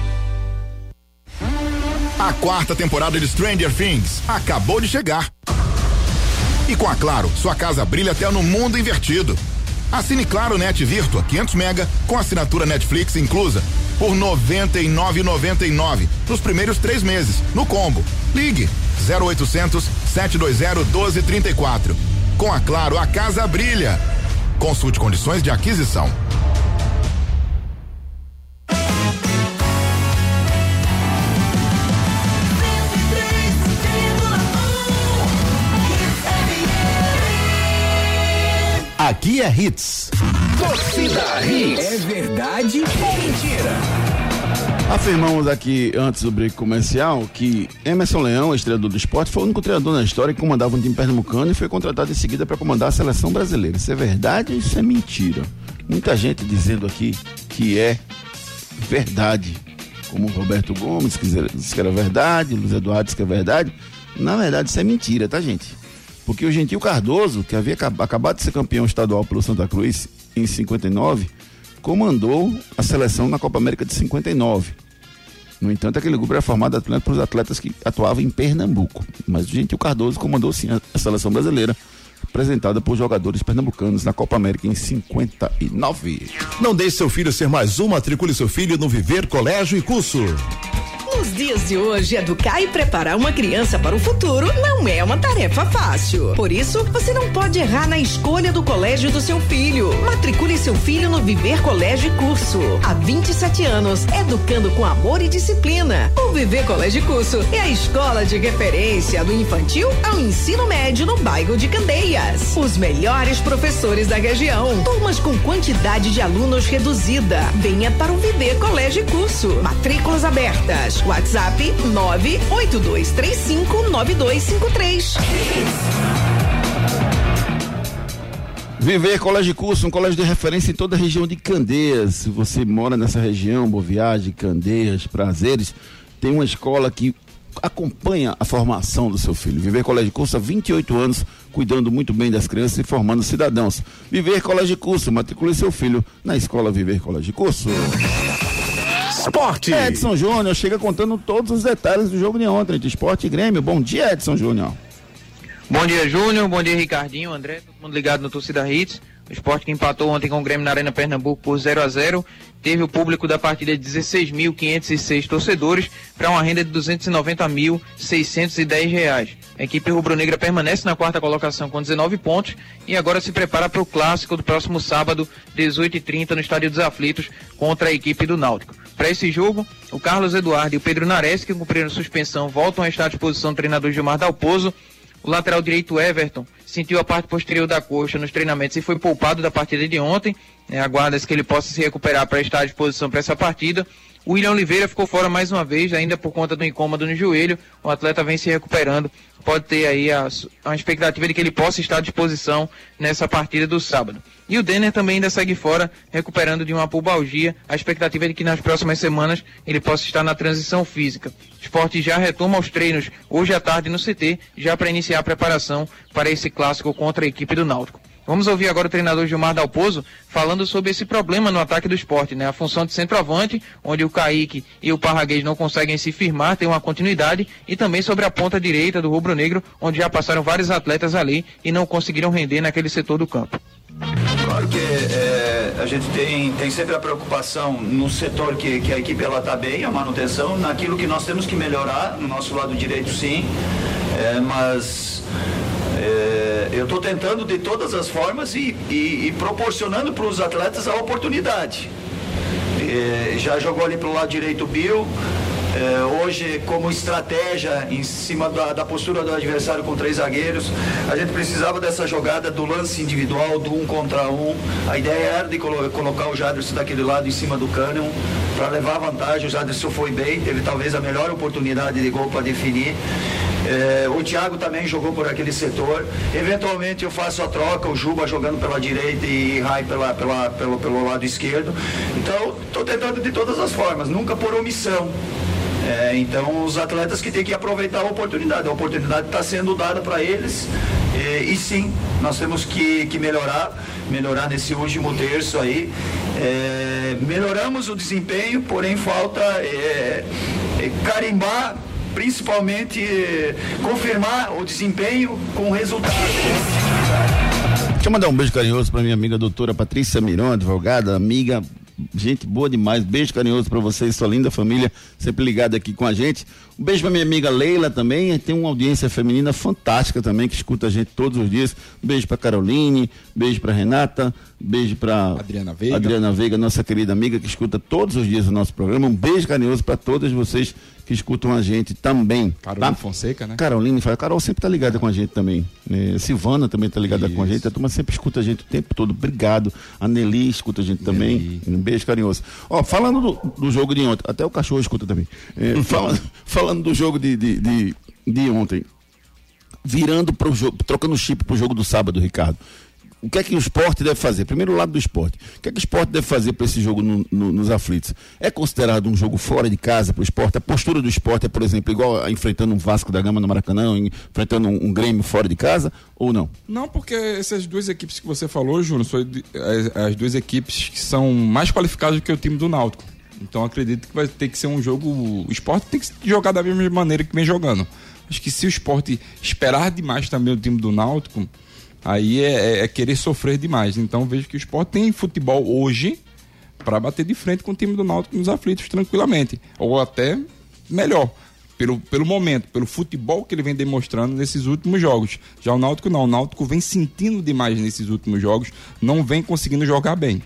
A quarta temporada de Stranger Things acabou de chegar. E com a Claro, sua casa brilha até no mundo invertido. Assine Claro Net Virtua 500 mega com assinatura Netflix inclusa por 99,99 nos primeiros três meses no combo. Ligue 0800 720 1234. Com a Claro, a casa brilha. Consulte condições de aquisição. Aqui é Hits. Torcida Hits. É verdade ou mentira? Afirmamos aqui antes do break comercial que Emerson Leão, estreador do esporte, foi o único treinador na história que comandava um time pernambucano e foi contratado em seguida para comandar a seleção brasileira. Isso é verdade ou isso é mentira? Muita gente dizendo aqui que é verdade. Como Roberto Gomes que disse que era verdade, Luiz Eduardo disse que é verdade. Na verdade, isso é mentira, tá, gente? Porque o Gentil Cardoso, que havia acabado de ser campeão estadual pelo Santa Cruz em 59, comandou a seleção na Copa América de 59. No entanto, aquele grupo era formado apenas por atletas que atuavam em Pernambuco. Mas o Gentil Cardoso comandou sim a seleção brasileira, apresentada por jogadores pernambucanos na Copa América em 59. Não deixe seu filho ser mais um, matricule seu filho no Viver Colégio e Curso. Nos dias de hoje, educar e preparar uma criança para o futuro não é uma tarefa fácil. Por isso, você não pode errar na escolha do colégio do seu filho. Matricule seu filho no Viver Colégio e Curso. Há 27 anos, educando com amor e disciplina. O Viver Colégio e Curso é a escola de referência do infantil ao ensino médio no bairro de Candeias. Os melhores professores da região. Turmas com quantidade de alunos reduzida. Venha para o Viver Colégio e Curso. Matrículas abertas. WhatsApp 982359253. Viver Colégio Curso, um colégio de referência em toda a região de Candeias. Se você mora nessa região, Boa Viagem, Candeias, Prazeres, tem uma escola que acompanha a formação do seu filho. Viver Colégio Curso há 28 anos, cuidando muito bem das crianças e formando cidadãos. Viver Colégio Curso, matricule seu filho na escola Viver Colégio Curso. Esporte. Edson Júnior chega contando todos os detalhes do jogo de ontem entre esporte e Grêmio. Bom dia, Edson Júnior. Bom dia, Júnior. Bom dia, Ricardinho, André, todo mundo ligado no Torcida Hits. O esporte que empatou ontem com o Grêmio na Arena Pernambuco por 0 a 0 Teve o público da partida de 16.506 torcedores para uma renda de 290.610 reais. A equipe rubro-negra permanece na quarta colocação com 19 pontos e agora se prepara para o clássico do próximo sábado, 18h30, no Estádio dos Aflitos, contra a equipe do Náutico. Para esse jogo, o Carlos Eduardo e o Pedro Nares, que cumpriram suspensão, voltam a estar à disposição do treinador Gilmar Dalpozo. O lateral direito Everton sentiu a parte posterior da coxa nos treinamentos e foi poupado da partida de ontem. É, Aguarda-se que ele possa se recuperar para estar à disposição para essa partida. O William Oliveira ficou fora mais uma vez, ainda por conta do incômodo no joelho. O atleta vem se recuperando. Pode ter aí a, a expectativa de que ele possa estar à disposição nessa partida do sábado. E o Denner também ainda segue fora, recuperando de uma pubalgia. A expectativa é de que nas próximas semanas ele possa estar na transição física. O esporte já retoma os treinos hoje à tarde no CT, já para iniciar a preparação para esse clássico contra a equipe do Náutico. Vamos ouvir agora o treinador Gilmar Dalpozo falando sobre esse problema no ataque do esporte, né? A função de centroavante, onde o Kaique e o Parraguês não conseguem se firmar, tem uma continuidade, e também sobre a ponta direita do Rubro Negro, onde já passaram vários atletas ali e não conseguiram render naquele setor do campo. Claro que é, a gente tem, tem sempre a preocupação no setor que, que a equipe está bem, a manutenção, naquilo que nós temos que melhorar, no nosso lado direito sim, é, mas é, eu estou tentando de todas as formas e, e, e proporcionando para os atletas a oportunidade. É, já jogou ali para o lado direito o Bill, hoje, como estratégia em cima da, da, postura do adversário com três zagueiros, a gente precisava dessa jogada do lance individual, do um contra um. A ideia era de colo colocar o Jadson daquele lado em cima do Kahneman para levar vantagem. O Jadson foi bem, teve talvez a melhor oportunidade de gol para definir. É, o Thiago também jogou por aquele setor. Eventualmente eu faço a troca, o Juba jogando pela direita e Rai pela, pela, pelo, pelo lado esquerdo. Então, estou tentando de todas as formas, nunca por omissão. É, então, os atletas que têm que aproveitar a oportunidade. A oportunidade está sendo dada para eles. E, e, sim, nós temos que, que melhorar, melhorar nesse último terço aí. É, melhoramos o desempenho, porém falta é, é carimbar, principalmente confirmar o desempenho com resultado. Deixa eu mandar um beijo carinhoso para minha amiga doutora Patrícia Mirão, advogada, amiga gente boa demais. Beijo carinhoso para vocês, sua linda família, sempre ligada aqui com a gente. Um beijo para minha amiga Leila também, tem uma audiência feminina fantástica também que escuta a gente todos os dias. Um beijo para Caroline, beijo para Renata, beijo para Adriana Veiga. Adriana Veiga, nossa querida amiga que escuta todos os dias o nosso programa. Um beijo carinhoso para todas vocês que escutam a gente também. Carolina tá? Fonseca, né? Caroline, a Carol sempre tá ligada com a gente também. É, Silvana também tá ligada Isso. com a gente. A turma sempre escuta a gente o tempo todo. Obrigado. A Nelly escuta a gente também. Um beijo carinhoso. Ó, falando do, do, jogo de ontem, até o cachorro escuta também. É, falando, falando do jogo de, de, de, de ontem, virando pro jogo, trocando chip pro jogo do sábado, Ricardo o que é que o esporte deve fazer? Primeiro o lado do esporte. O que é que o esporte deve fazer para esse jogo no, no, nos aflitos? É considerado um jogo fora de casa para o esporte? A postura do esporte é, por exemplo, igual a, enfrentando um Vasco da Gama no Maracanã, enfrentando um, um, Grêmio fora de casa, ou não? Não, porque essas duas equipes que você falou, Júnior, são as, as duas equipes que são mais qualificadas do que o time do Náutico. Então acredito que vai ter que ser um jogo. O esporte tem que jogar da mesma maneira que vem jogando. Acho que se o esporte esperar demais também o time do Náutico, aí é, é, é querer sofrer demais. Então vejo que o esporte tem futebol hoje para bater de frente com o time do Náutico nos aflitos tranquilamente. Ou até melhor. Pelo, pelo momento, pelo futebol que ele vem demonstrando nesses últimos jogos. Já o Náutico não, o Náutico vem sentindo demais nesses últimos jogos, não vem conseguindo jogar bem.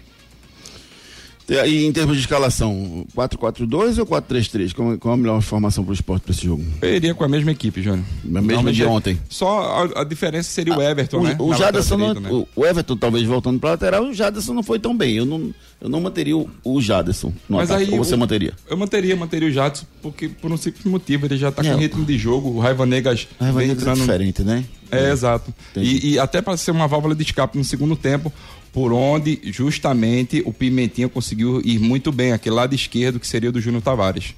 E em termos de escalação, 4-4-2 ou 4-3-3? Qual, qual a melhor formação para o esporte para esse jogo? Eu iria com a mesma equipe, Júnior. A mesma de ontem. Só a, a, diferença seria o Everton, o, né? O, Jaderson direita, não, né? o Everton, talvez voltando para lateral, o Jaderson não foi tão bem. Eu não, eu não manteria o, o Jaderson no Mas ataque. Aí, ou você o, manteria? Eu manteria, manteria o Jaderson, porque por um simples motivo, ele já está com é. ritmo de jogo. O Raiva Negas. Raiva Negas é diferente, né? É, é. exato. E, e até para ser uma válvula de escape no segundo tempo, por onde justamente o Pimentinha conseguiu ir muito bem, aquele lado esquerdo que seria do Júnior Tavares.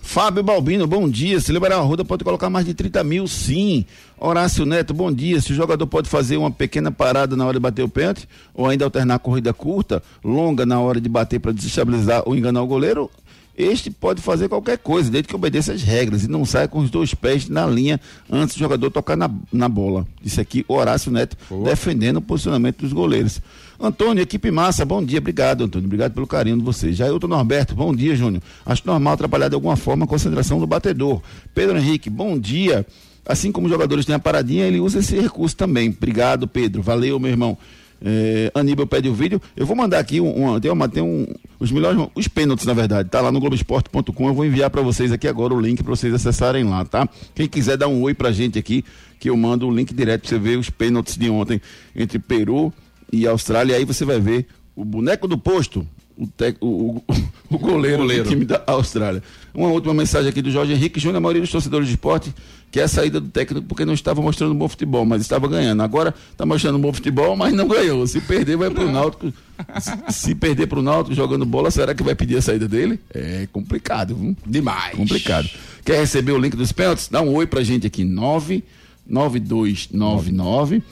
Fábio Balbino, bom dia. Se liberar a roda, pode colocar mais de 30 mil, sim. Horácio Neto, bom dia. Se o jogador pode fazer uma pequena parada na hora de bater o pênalti, ou ainda alternar corrida curta, longa na hora de bater para desestabilizar ou enganar o goleiro, este pode fazer qualquer coisa, desde que obedeça as regras e não saia com os dois pés na linha antes do jogador tocar na, na bola. Isso aqui, Horácio Neto, Boa. defendendo o posicionamento dos goleiros. Antônio, equipe massa, bom dia, obrigado, Antônio, obrigado pelo carinho de vocês. Jailton Norberto, bom dia, Júnior. Acho normal atrapalhar de alguma forma a concentração do batedor. Pedro Henrique, bom dia. Assim como os jogadores têm a paradinha, ele usa esse recurso também. Obrigado, Pedro. Valeu, meu irmão. É, Aníbal pede o vídeo. Eu vou mandar aqui um, um, tem, uma, tem um, os melhores, os pênaltis, na verdade, tá lá no Globoesporte.com. Eu vou enviar para vocês aqui agora o link para vocês acessarem lá, tá? Quem quiser dar um oi pra gente aqui, que eu mando o link direto pra você ver os pênaltis de ontem entre Peru e Austrália. Aí você vai ver o boneco do posto, o, te, o, o, o, goleiro, o goleiro do time da Austrália. Uma última mensagem aqui do Jorge Henrique Júnior, a maioria dos torcedores de esporte que é a saída do técnico porque não estava mostrando bom futebol, mas estava ganhando. Agora está mostrando bom futebol, mas não ganhou. Se perder, vai para o Náutico. Se, se perder para o Náutico jogando bola, será que vai pedir a saída dele? É complicado, viu? Demais. Complicado. Quer receber o link dos pênaltis? Dá um oi pra gente aqui, 99299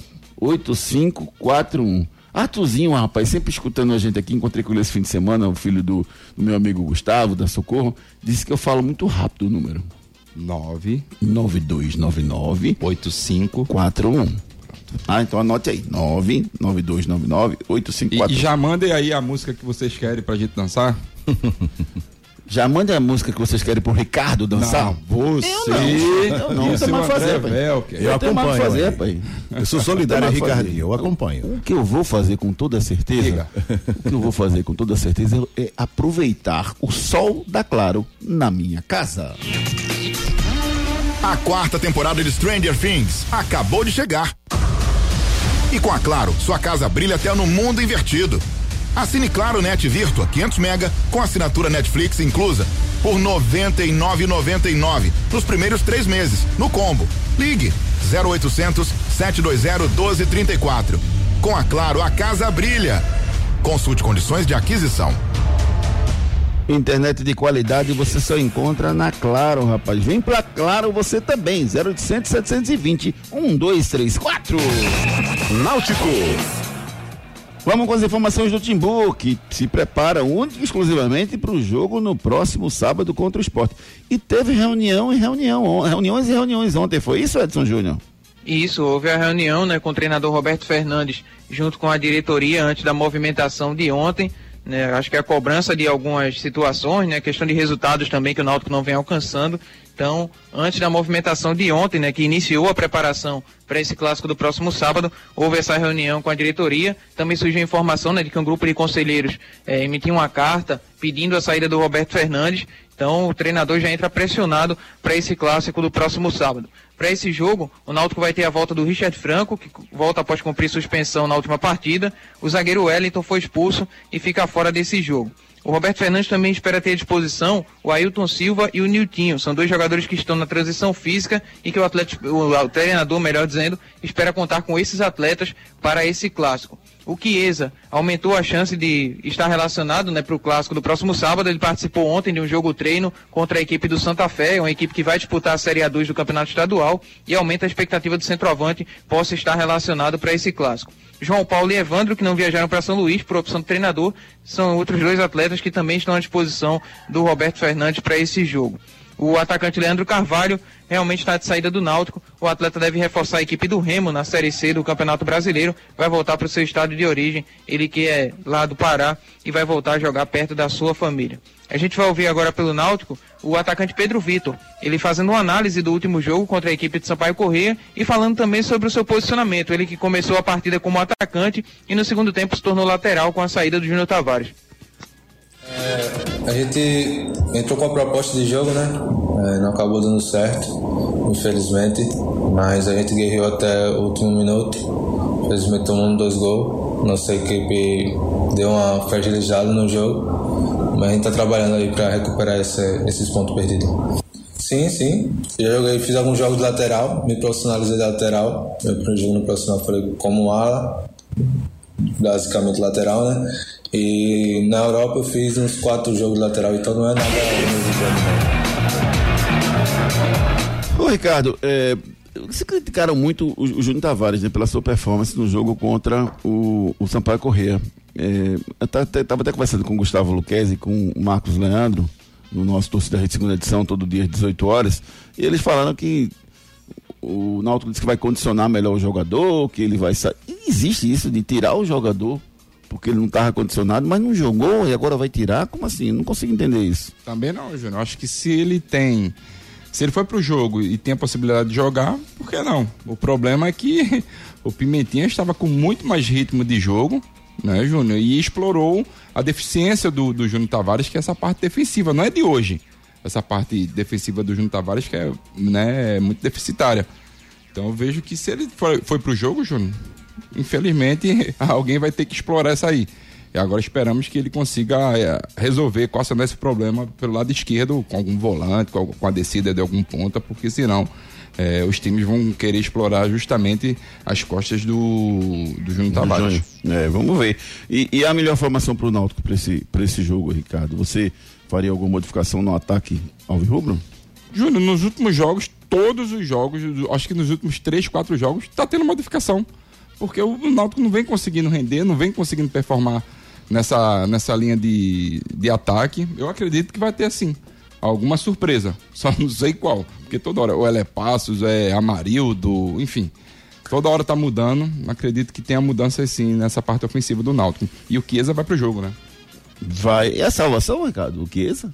8541. Artuzinho, rapaz, sempre escutando a gente aqui, encontrei com ele esse fim de semana, o filho do, do meu amigo Gustavo, da Socorro, disse que eu falo muito rápido o número. 9 9299 8541. Ah, então anote aí. 99299 8541. E, e já mandem aí a música que vocês querem pra gente dançar. Já mande a música que vocês querem pro Ricardo dançar? Não, você. Eu não. Eu não. Eu mais fazer, pai. Eu, eu acompanho. fazer, pai. Eu sou solidário, Ricardinho. Eu acompanho. O que eu vou fazer com toda certeza, o que eu vou fazer com toda certeza é aproveitar o sol da Claro na minha casa. A quarta temporada de Stranger Things acabou de chegar. E com a Claro, sua casa brilha até no mundo invertido. Assine Claro Net Virtua 500 mega com assinatura Netflix inclusa por 99,99 nos primeiros três meses no combo. Ligue 0800 720 1234. Com a Claro a casa brilha. Consulte condições de aquisição. Internet de qualidade você só encontra na Claro, rapaz. Vem pra Claro você também. 0800 720 1234. Náutico. Vamos com as informações do Timbu, que se prepara única e exclusivamente para o jogo no próximo sábado contra o esporte. E teve reunião e reunião, reuniões e reuniões ontem, foi isso, Edson Júnior? Isso, houve a reunião né, com o treinador Roberto Fernandes, junto com a diretoria, antes da movimentação de ontem. Né, acho que a cobrança de algumas situações, né, questão de resultados também que o Náutico não vem alcançando. Então, antes da movimentação de ontem, né, que iniciou a preparação para esse clássico do próximo sábado, houve essa reunião com a diretoria. Também surgiu a informação né, de que um grupo de conselheiros é, emitiu uma carta pedindo a saída do Roberto Fernandes. Então, o treinador já entra pressionado para esse clássico do próximo sábado. Para esse jogo, o Náutico vai ter a volta do Richard Franco, que volta após cumprir suspensão na última partida. O zagueiro Wellington foi expulso e fica fora desse jogo. O Roberto Fernandes também espera ter à disposição o Ailton Silva e o Niltinho. São dois jogadores que estão na transição física e que o, atleta, o treinador, melhor dizendo, espera contar com esses atletas para esse clássico. O Chiesa aumentou a chance de estar relacionado né, para o clássico do próximo sábado. Ele participou ontem de um jogo treino contra a equipe do Santa Fé, uma equipe que vai disputar a Série A2 do Campeonato Estadual e aumenta a expectativa do centroavante possa estar relacionado para esse clássico. João Paulo e Evandro, que não viajaram para São Luís por opção do treinador, são outros dois atletas que também estão à disposição do Roberto Fernandes para esse jogo. O atacante Leandro Carvalho realmente está de saída do Náutico. O atleta deve reforçar a equipe do Remo na Série C do Campeonato Brasileiro. Vai voltar para o seu estado de origem, ele que é lá do Pará, e vai voltar a jogar perto da sua família. A gente vai ouvir agora pelo Náutico o atacante Pedro Vitor, ele fazendo uma análise do último jogo contra a equipe de Sampaio Corrêa e falando também sobre o seu posicionamento. Ele que começou a partida como atacante e no segundo tempo se tornou lateral com a saída do Júnior Tavares. É, a gente entrou com a proposta de jogo, né? É, não acabou dando certo, infelizmente. Mas a gente guerreou até o último minuto. Infelizmente tomamos dois gols. Nossa equipe deu uma fragilizada no jogo. Mas a gente está trabalhando aí para recuperar esse, esses pontos perdidos. Sim, sim. Já joguei, fiz alguns jogos de lateral, me profissionalizei de lateral. Meu primeiro jogo no profissional foi como ala, basicamente lateral, né? E na Europa eu fiz uns quatro jogos de lateral, então não é nada Ô Ricardo, é, você criticaram muito o, o Júnior Tavares né, pela sua performance no jogo contra o, o Sampaio Corrêa. É, eu estava até conversando com o Gustavo Luquezzi e com o Marcos Leandro, no nosso Torcida Rede Segunda Edição, todo dia às 18 horas, e eles falaram que o Náutico disse que vai condicionar melhor o jogador, que ele vai sair. Existe isso de tirar o jogador porque ele não estava condicionado, mas não jogou e agora vai tirar? Como assim? Não consigo entender isso. Também não, Júnior. Acho que se ele tem. Se ele foi pro jogo e tem a possibilidade de jogar, por que não? O problema é que o Pimentinha estava com muito mais ritmo de jogo, né, Júnior? E explorou a deficiência do, do Júnior Tavares, que é essa parte defensiva, não é de hoje. Essa parte defensiva do Júnior Tavares, que é né, muito deficitária. Então eu vejo que se ele foi, foi pro jogo, Júnior, infelizmente, alguém vai ter que explorar essa aí. E agora esperamos que ele consiga é, resolver, será esse problema pelo lado esquerdo, com algum volante, com, com a descida de algum ponta, porque senão é, os times vão querer explorar justamente as costas do, do Júnior Tavares. É, vamos ver. E, e a melhor formação para o Náutico para esse, esse jogo, Ricardo? Você faria alguma modificação no ataque ao Rubro? Júnior, nos últimos jogos, todos os jogos, acho que nos últimos três, quatro jogos, está tendo modificação porque o Náutico não vem conseguindo render, não vem conseguindo performar nessa, nessa linha de, de ataque. Eu acredito que vai ter assim alguma surpresa, só não sei qual, porque toda hora ou ela é Passos, é Amarildo, enfim. Toda hora tá mudando, acredito que tenha mudança sim nessa parte ofensiva do Náutico. E o Chiesa vai pro jogo, né? Vai. E a salvação, Ricardo? O Chiesa?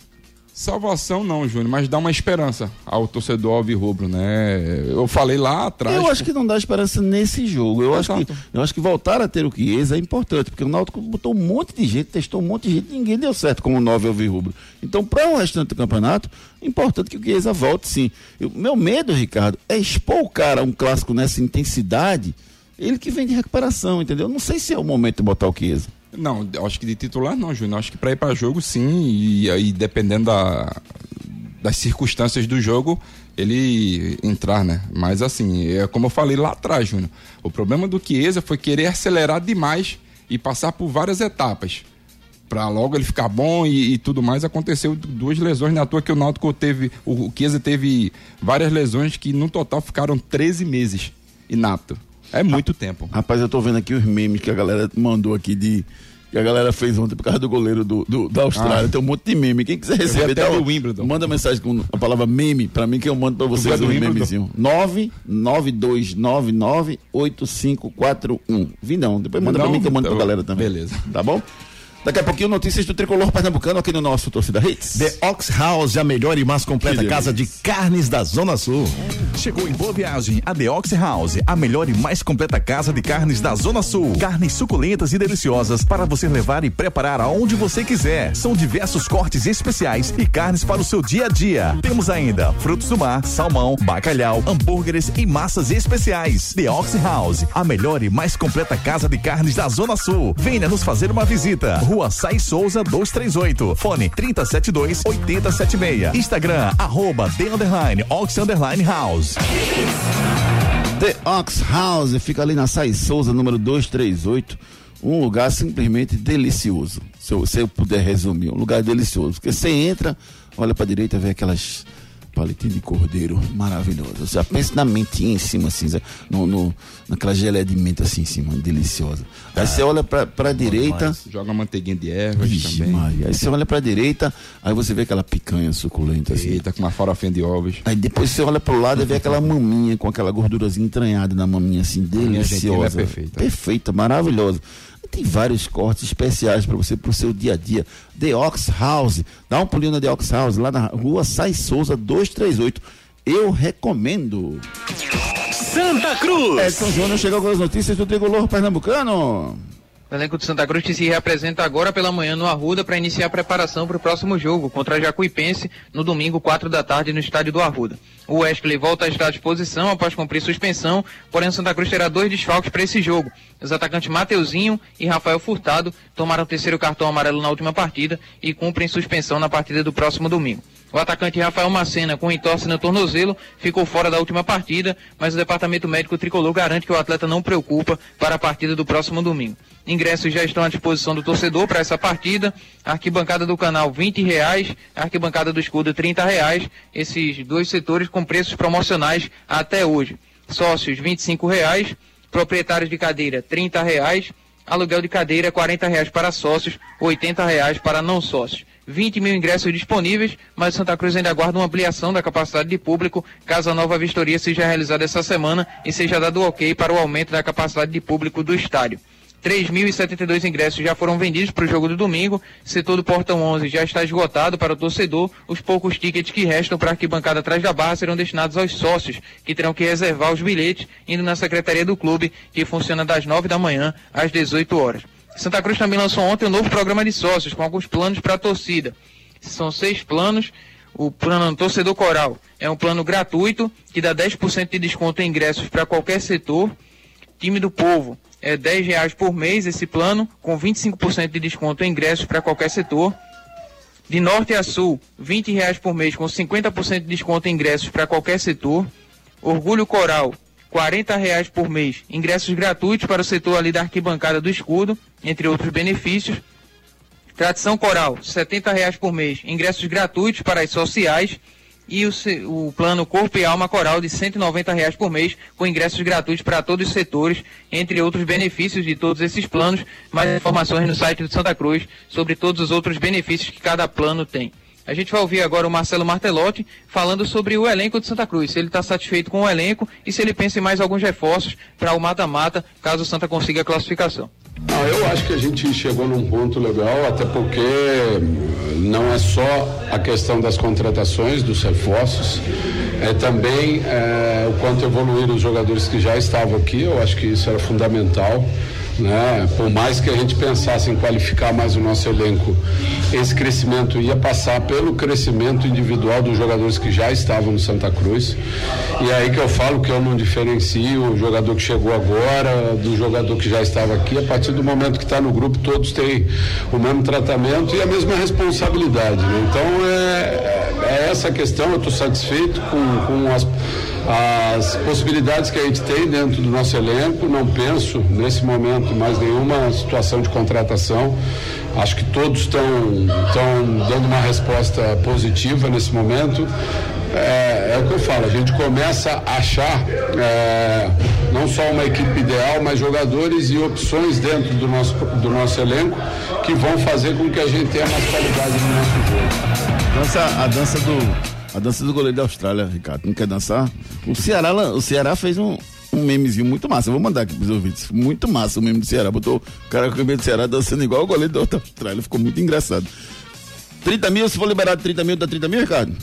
Salvação não, Júnior, mas dá uma esperança ao torcedor alvirrubro, né? Eu falei lá atrás. Eu acho que não dá esperança nesse jogo. Eu, acho que, eu acho que voltar a ter o Chiesa é importante, porque o Náutico botou um monte de gente, testou um monte de gente, ninguém deu certo como nove alvirrubro. Então, para o restante do campeonato, é importante que o Chiesa volte sim. Eu, meu medo, Ricardo, é expor o cara um clássico nessa intensidade, ele que vem de recuperação, entendeu? Não sei se é o momento de botar o Chiesa. Não, acho que de titular não, Júnior. Acho que para ir para jogo sim, e aí dependendo da, das circunstâncias do jogo, ele entrar, né? Mas assim, é como eu falei lá atrás, Júnior. O problema do Chiesa foi querer acelerar demais e passar por várias etapas. Para logo ele ficar bom e, e, tudo mais, aconteceu duas lesões, na né? toa que o Náutico teve, o Chiesa teve várias lesões que no total ficaram 13 meses inato. É muito tempo. Rapaz, eu tô vendo aqui os memes que a galera mandou aqui de. Que a galera fez ontem por causa do goleiro do, do da Austrália. Ah. Tem um monte de meme. Quem quiser receber, dá o, Wimbledon. manda mensagem com a palavra meme pra mim que eu mando pra vocês um memezinho. 992998541. Vi não. Depois manda não, pra mim que eu mando pra galera também. Beleza. Tá bom? Daqui a pouquinho, notícias do tricolor pernambucano aqui no nosso Torcida Hits. The Ox House, a melhor e mais completa casa de carnes da Zona Sul. Chegou em boa viagem a The Ox House, a melhor e mais completa casa de carnes da Zona Sul. Carnes suculentas e deliciosas para você levar e preparar aonde você quiser. São diversos cortes especiais e carnes para o seu dia a dia. Temos ainda frutos do mar, salmão, bacalhau, hambúrgueres e massas especiais. The Ox House, a melhor e mais completa casa de carnes da Zona Sul. Venha nos fazer uma visita Rua Sai Souza 238. Fone 3072 8076. Instagram, arroba The Underline, Ox Underline House. The Ox House fica ali na Sai Souza, número 238. Um lugar simplesmente delicioso. Se eu, se eu puder resumir, um lugar delicioso. Porque você entra, olha pra direita, vê aquelas palitinhas de cordeiro maravilhoso. Você já pensa na mentinha em cima, assim, no, no, naquela geleia de menta assim em cima, deliciosa. Aí você olha pra, pra direita. Joga uma manteiguinha de ervas Vixe, também. Maria. Aí você olha pra direita, aí você vê aquela picanha suculenta assim. Eita, com uma farofinha de ovos. Aí depois você olha pro lado e vê aquela maminha com aquela gordurazinha entranhada na maminha, assim, argentina deliciosa. é perfeita. Perfeita, maravilhosa. Tem vários cortes especiais para você, pro seu dia a dia. The Ox House. Dá um pulinho na The Ox House, lá na rua Sai Souza 238. Eu recomendo. Santa Cruz. Edson Júnior chegou com as notícias do Tricolor Pernambucano. O elenco do Santa Cruz que se reapresenta agora pela manhã no Arruda para iniciar a preparação para o próximo jogo contra a Jacuipense no domingo, 4 da tarde, no estádio do Arruda. O Wesley volta a estar à disposição após cumprir suspensão, porém o Santa Cruz terá dois desfalques para esse jogo. Os atacantes Mateuzinho e Rafael Furtado tomaram o terceiro cartão amarelo na última partida e cumprem suspensão na partida do próximo domingo. O atacante Rafael Macena, com entorse no tornozelo, ficou fora da última partida, mas o departamento médico tricolor garante que o atleta não preocupa para a partida do próximo domingo. Ingressos já estão à disposição do torcedor para essa partida. Arquibancada do canal 20 reais, arquibancada do escudo 30 reais. Esses dois setores com preços promocionais até hoje. Sócios 25 reais, proprietários de cadeira 30 reais, aluguel de cadeira 40 reais para sócios, 80 reais para não sócios. 20 mil ingressos disponíveis, mas Santa Cruz ainda aguarda uma ampliação da capacidade de público caso a nova vistoria seja realizada essa semana e seja dado ok para o aumento da capacidade de público do estádio. 3.072 ingressos já foram vendidos para o jogo do domingo. Setor do Portão 11 já está esgotado para o torcedor. Os poucos tickets que restam para a arquibancada atrás da barra serão destinados aos sócios, que terão que reservar os bilhetes indo na secretaria do clube, que funciona das 9 da manhã às 18 horas. Santa Cruz também lançou ontem um novo programa de sócios com alguns planos para a torcida. São seis planos. O plano Torcedor Coral é um plano gratuito que dá 10% de desconto em ingressos para qualquer setor. Time do Povo é 10 reais por mês esse plano, com 25% de desconto em ingressos para qualquer setor. De norte a sul, 20 reais por mês, com 50% de desconto em ingressos para qualquer setor. Orgulho Coral, 40 reais por mês, ingressos gratuitos para o setor ali da arquibancada do escudo, entre outros benefícios. Tradição Coral, 70 reais por mês, ingressos gratuitos para as sociais e o, o plano Corpo e Alma Coral de 190 reais por mês, com ingressos gratuitos para todos os setores, entre outros benefícios de todos esses planos. Mais informações no site do Santa Cruz sobre todos os outros benefícios que cada plano tem. A gente vai ouvir agora o Marcelo Martelotti falando sobre o elenco de Santa Cruz, se ele está satisfeito com o elenco e se ele pensa em mais alguns reforços para o mata-mata, caso o Santa consiga a classificação. Ah, eu acho que a gente chegou num ponto legal, até porque hum, não é só a questão das contratações, dos reforços, é também é, o quanto evoluíram os jogadores que já estavam aqui, eu acho que isso era fundamental. Né? Por mais que a gente pensasse em qualificar mais o nosso elenco, esse crescimento ia passar pelo crescimento individual dos jogadores que já estavam no Santa Cruz. E é aí que eu falo que eu não diferencio o jogador que chegou agora do jogador que já estava aqui. A partir do momento que está no grupo, todos têm o mesmo tratamento e a mesma responsabilidade. né? Então é, é essa questão. Eu estou satisfeito com, com as as possibilidades que a gente tem dentro do nosso elenco. Não penso nesse momento mais nenhuma situação de contratação. Acho que todos estão dando uma resposta positiva nesse momento. É, é o que eu falo, a gente começa a achar é, não só uma equipe ideal, mas jogadores e opções dentro do nosso, do nosso elenco que vão fazer com que a gente tenha mais qualidade no nosso jogo. Dança, a dança do. A dança do goleiro da Austrália, Ricardo. Não quer dançar? O Ceará, o Ceará fez um, um memezinho muito massa. Eu vou mandar aqui pros ouvintes. Muito massa o meme do Ceará. Botou o cara com o cabelo do Ceará dançando igual o goleiro da Austrália. Ficou muito engraçado. 30 mil, se for liberado 30 mil, dá 30 mil, Ricardo?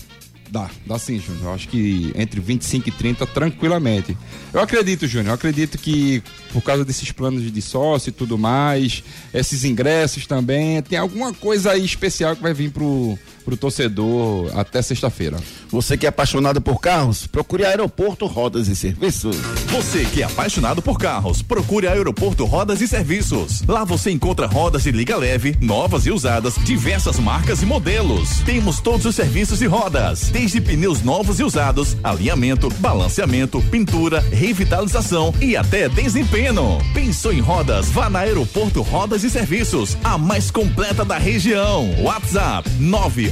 Dá, dá sim, Júnior. Eu acho que entre 25 e 30, tranquilamente. Eu acredito, Júnior, eu acredito que por causa desses planos de sócio e tudo mais, esses ingressos também, tem alguma coisa aí especial que vai vir pro, pro torcedor até sexta-feira. Você que é apaixonado por carros, procure Aeroporto Rodas e Serviços. Você que é apaixonado por carros, procure Aeroporto Rodas e Serviços. Lá você encontra rodas de liga leve, novas e usadas, diversas marcas e modelos. Temos todos os serviços de rodas, desde pneus novos e usados, alinhamento, balanceamento, pintura, revitalização e até desempenho. Pensou em rodas? Vá na Aeroporto Rodas e Serviços, a mais completa da região. WhatsApp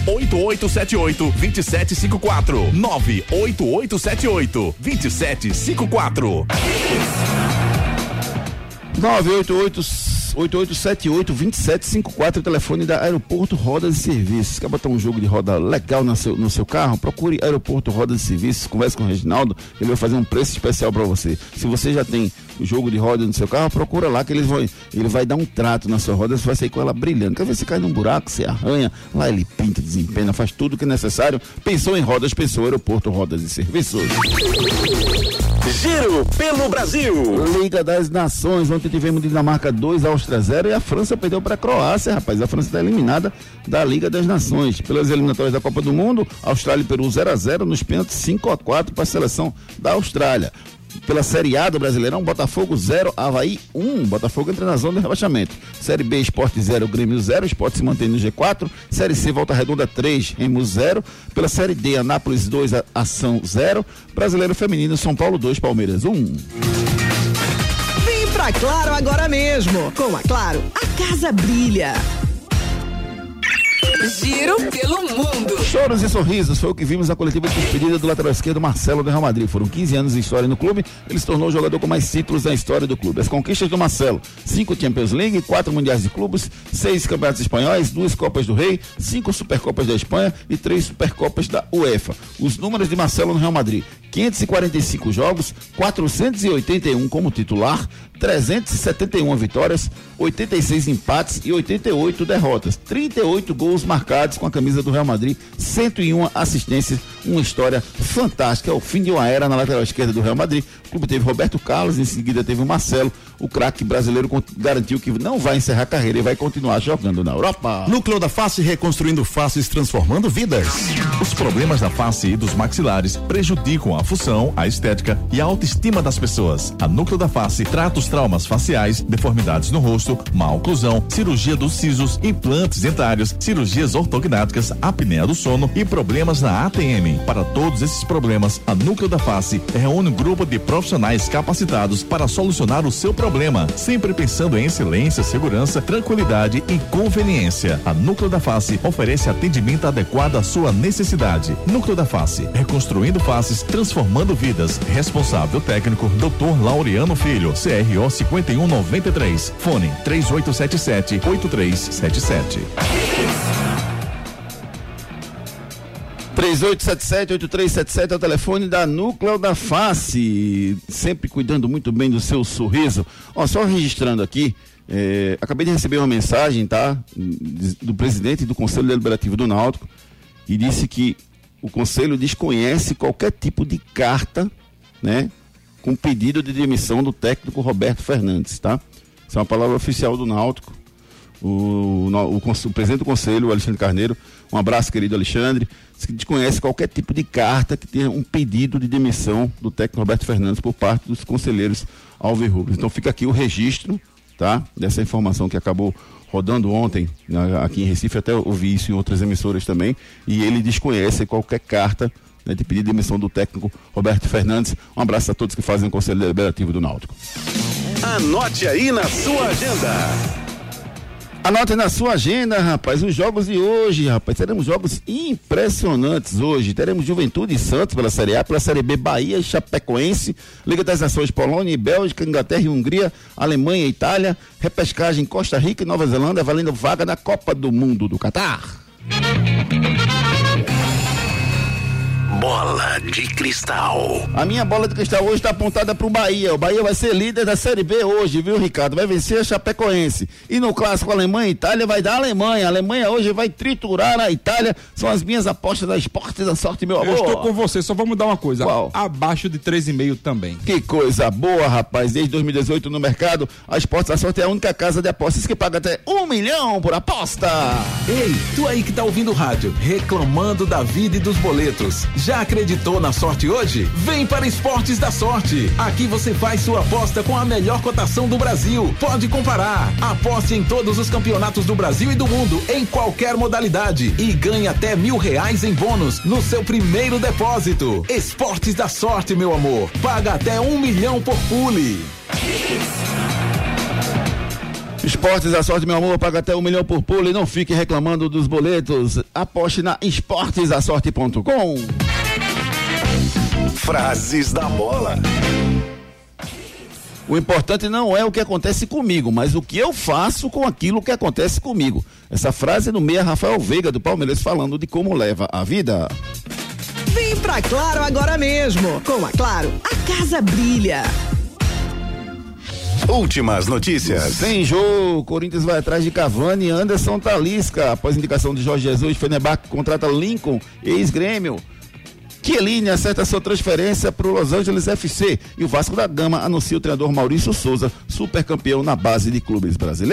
98878 2754 98878 2754 988 8878-2754, o telefone da Aeroporto Rodas e Serviços. Quer botar um jogo de roda legal no seu, no seu carro? Procure Aeroporto Rodas e Serviços, converse com o Reginaldo, ele vai fazer um preço especial para você. Se você já tem o jogo de roda no seu carro, procura lá que ele vai, ele vai dar um trato na sua roda, você vai sair com ela brilhando. Quer ver se cai num buraco, você arranha, lá ele pinta, desempena, faz tudo o que é necessário. Pensou em rodas, pensou Aeroporto Rodas e Serviços. Giro pelo Brasil. Liga das Nações. Ontem tivemos Dinamarca 2, Áustria 0 e a França perdeu para a Croácia, rapaz. A França está eliminada da Liga das Nações. Pelas eliminatórias da Copa do Mundo, Austrália e Peru 0 a 0 nos pênaltis 5 a 4 para a seleção da Austrália pela Série A do Brasileirão, Botafogo 0, Havaí 1. Um. Botafogo entra na zona de rebaixamento. Série B, Esporte 0, Grêmio 0. Esporte se mantém no G4. Série C, Volta Redonda 3, Remo 0. Pela Série D, Anápolis 2, Ação 0. Brasileiro Feminino, São Paulo 2, Palmeiras 1. Um. Vem pra Claro agora mesmo. Com a Claro, a casa brilha. Giro pelo mundo. Choros e sorrisos foi o que vimos na coletiva de despedida do lateral esquerdo Marcelo do Real Madrid. Foram 15 anos de história no clube. Ele se tornou o jogador com mais títulos na história do clube. As conquistas do Marcelo: cinco Champions League, quatro Mundiais de Clubes, seis Campeonatos Espanhóis, duas Copas do Rei, cinco Supercopas da Espanha e três Supercopas da UEFA. Os números de Marcelo no Real Madrid: 545 jogos, 481 como titular, 371 vitórias, 86 empates e 88 derrotas. 38 gols marcados com a camisa do Real Madrid, 101 assistências, uma história fantástica. É o fim de uma era na lateral esquerda do Real Madrid. O clube teve Roberto Carlos, em seguida teve o Marcelo. O craque brasileiro garantiu que não vai encerrar a carreira e vai continuar jogando na Europa. Núcleo da Face reconstruindo faces, transformando vidas. Os problemas da face e dos maxilares prejudicam a função, a estética e a autoestima das pessoas. A Núcleo da Face trata os traumas faciais, deformidades no rosto, má oclusão, cirurgia dos sisos, implantes dentários, cirurgias ortognáticas, apneia do sono e problemas na ATM. Para todos esses problemas, a Núcleo da Face reúne um grupo de profissionais capacitados para solucionar o seu problema, sempre pensando em excelência, segurança, tranquilidade e conveniência. A Núcleo da Face oferece atendimento adequado à sua necessidade. Núcleo da Face, reconstruindo faces, transformando vidas. Responsável técnico, Dr. Laureano Filho, CRO 5193. Fone 3877 8377. 3877-8377 é o telefone da Núcleo da Face. Sempre cuidando muito bem do seu sorriso. Ó, só registrando aqui, é, acabei de receber uma mensagem, tá? Do presidente do Conselho Deliberativo do Náutico e disse que o Conselho desconhece qualquer tipo de carta, né? Com pedido de demissão do técnico Roberto Fernandes, tá? Isso é uma palavra oficial do Náutico. O, o, o, presidente do conselho, o Alexandre Carneiro, um abraço, querido Alexandre, desconhece qualquer tipo de carta que tenha um pedido de demissão do técnico Roberto Fernandes por parte dos conselheiros Alves Então fica aqui o registro, tá? Dessa informação que acabou rodando ontem aqui em Recife, até ouvi isso em outras emissoras também, e ele desconhece qualquer carta né, de pedido de demissão do técnico Roberto Fernandes. Um abraço a todos que fazem o Conselho Deliberativo do Náutico. Anote aí na sua agenda. Anote na sua agenda, rapaz, os jogos de hoje, rapaz. Teremos jogos impressionantes hoje. Teremos Juventude e Santos pela Série A, pela Série B, Bahia e Chapecoense, Liga das Nações, Polônia e Bélgica, Inglaterra e Hungria, Alemanha e Itália, repescagem Costa Rica e Nova Zelândia, valendo vaga na Copa do Mundo do Catar. Bola de cristal. A minha bola de cristal hoje está apontada para o Bahia. O Bahia vai ser líder da Série B hoje, viu, Ricardo? Vai vencer a Chapecoense. E no clássico Alemanha e Itália vai dar a Alemanha. A Alemanha hoje vai triturar a Itália. São as minhas apostas da Esporte da Sorte, meu amor. Eu estou com você, só vamos mudar uma coisa. Qual? Abaixo de 3,5 também. Que coisa boa, rapaz. Desde 2018 no mercado, a Esporte da Sorte é a única casa de apostas que paga até um milhão por aposta. Ei, tu aí que tá ouvindo o rádio, reclamando da vida e dos boletos. Já acreditou na sorte hoje? Vem para Esportes da Sorte. Aqui você faz sua aposta com a melhor cotação do Brasil. Pode comparar. Aposte em todos os campeonatos do Brasil e do mundo, em qualquer modalidade. E ganhe até mil reais em bônus no seu primeiro depósito. Esportes da Sorte, meu amor. Paga até um milhão por pule. Esportes da sorte, meu amor, paga até um milhão por pulo e não fique reclamando dos boletos. Aposte na esportesasorte.com. Frases da bola. O importante não é o que acontece comigo, mas o que eu faço com aquilo que acontece comigo. Essa frase é do meia Rafael Veiga do Palmeiras falando de como leva a vida. Vem pra Claro agora mesmo. Com a Claro, a casa brilha. Últimas notícias. Sem jogo, Corinthians vai atrás de Cavani e Anderson Talisca. Após indicação de Jorge Jesus, Fenerbahçe contrata Lincoln, ex-grêmio. Chiellini acerta sua transferência para o Los Angeles FC e o Vasco da Gama anuncia o treinador Maurício Souza, super campeão na base de clubes brasileiros.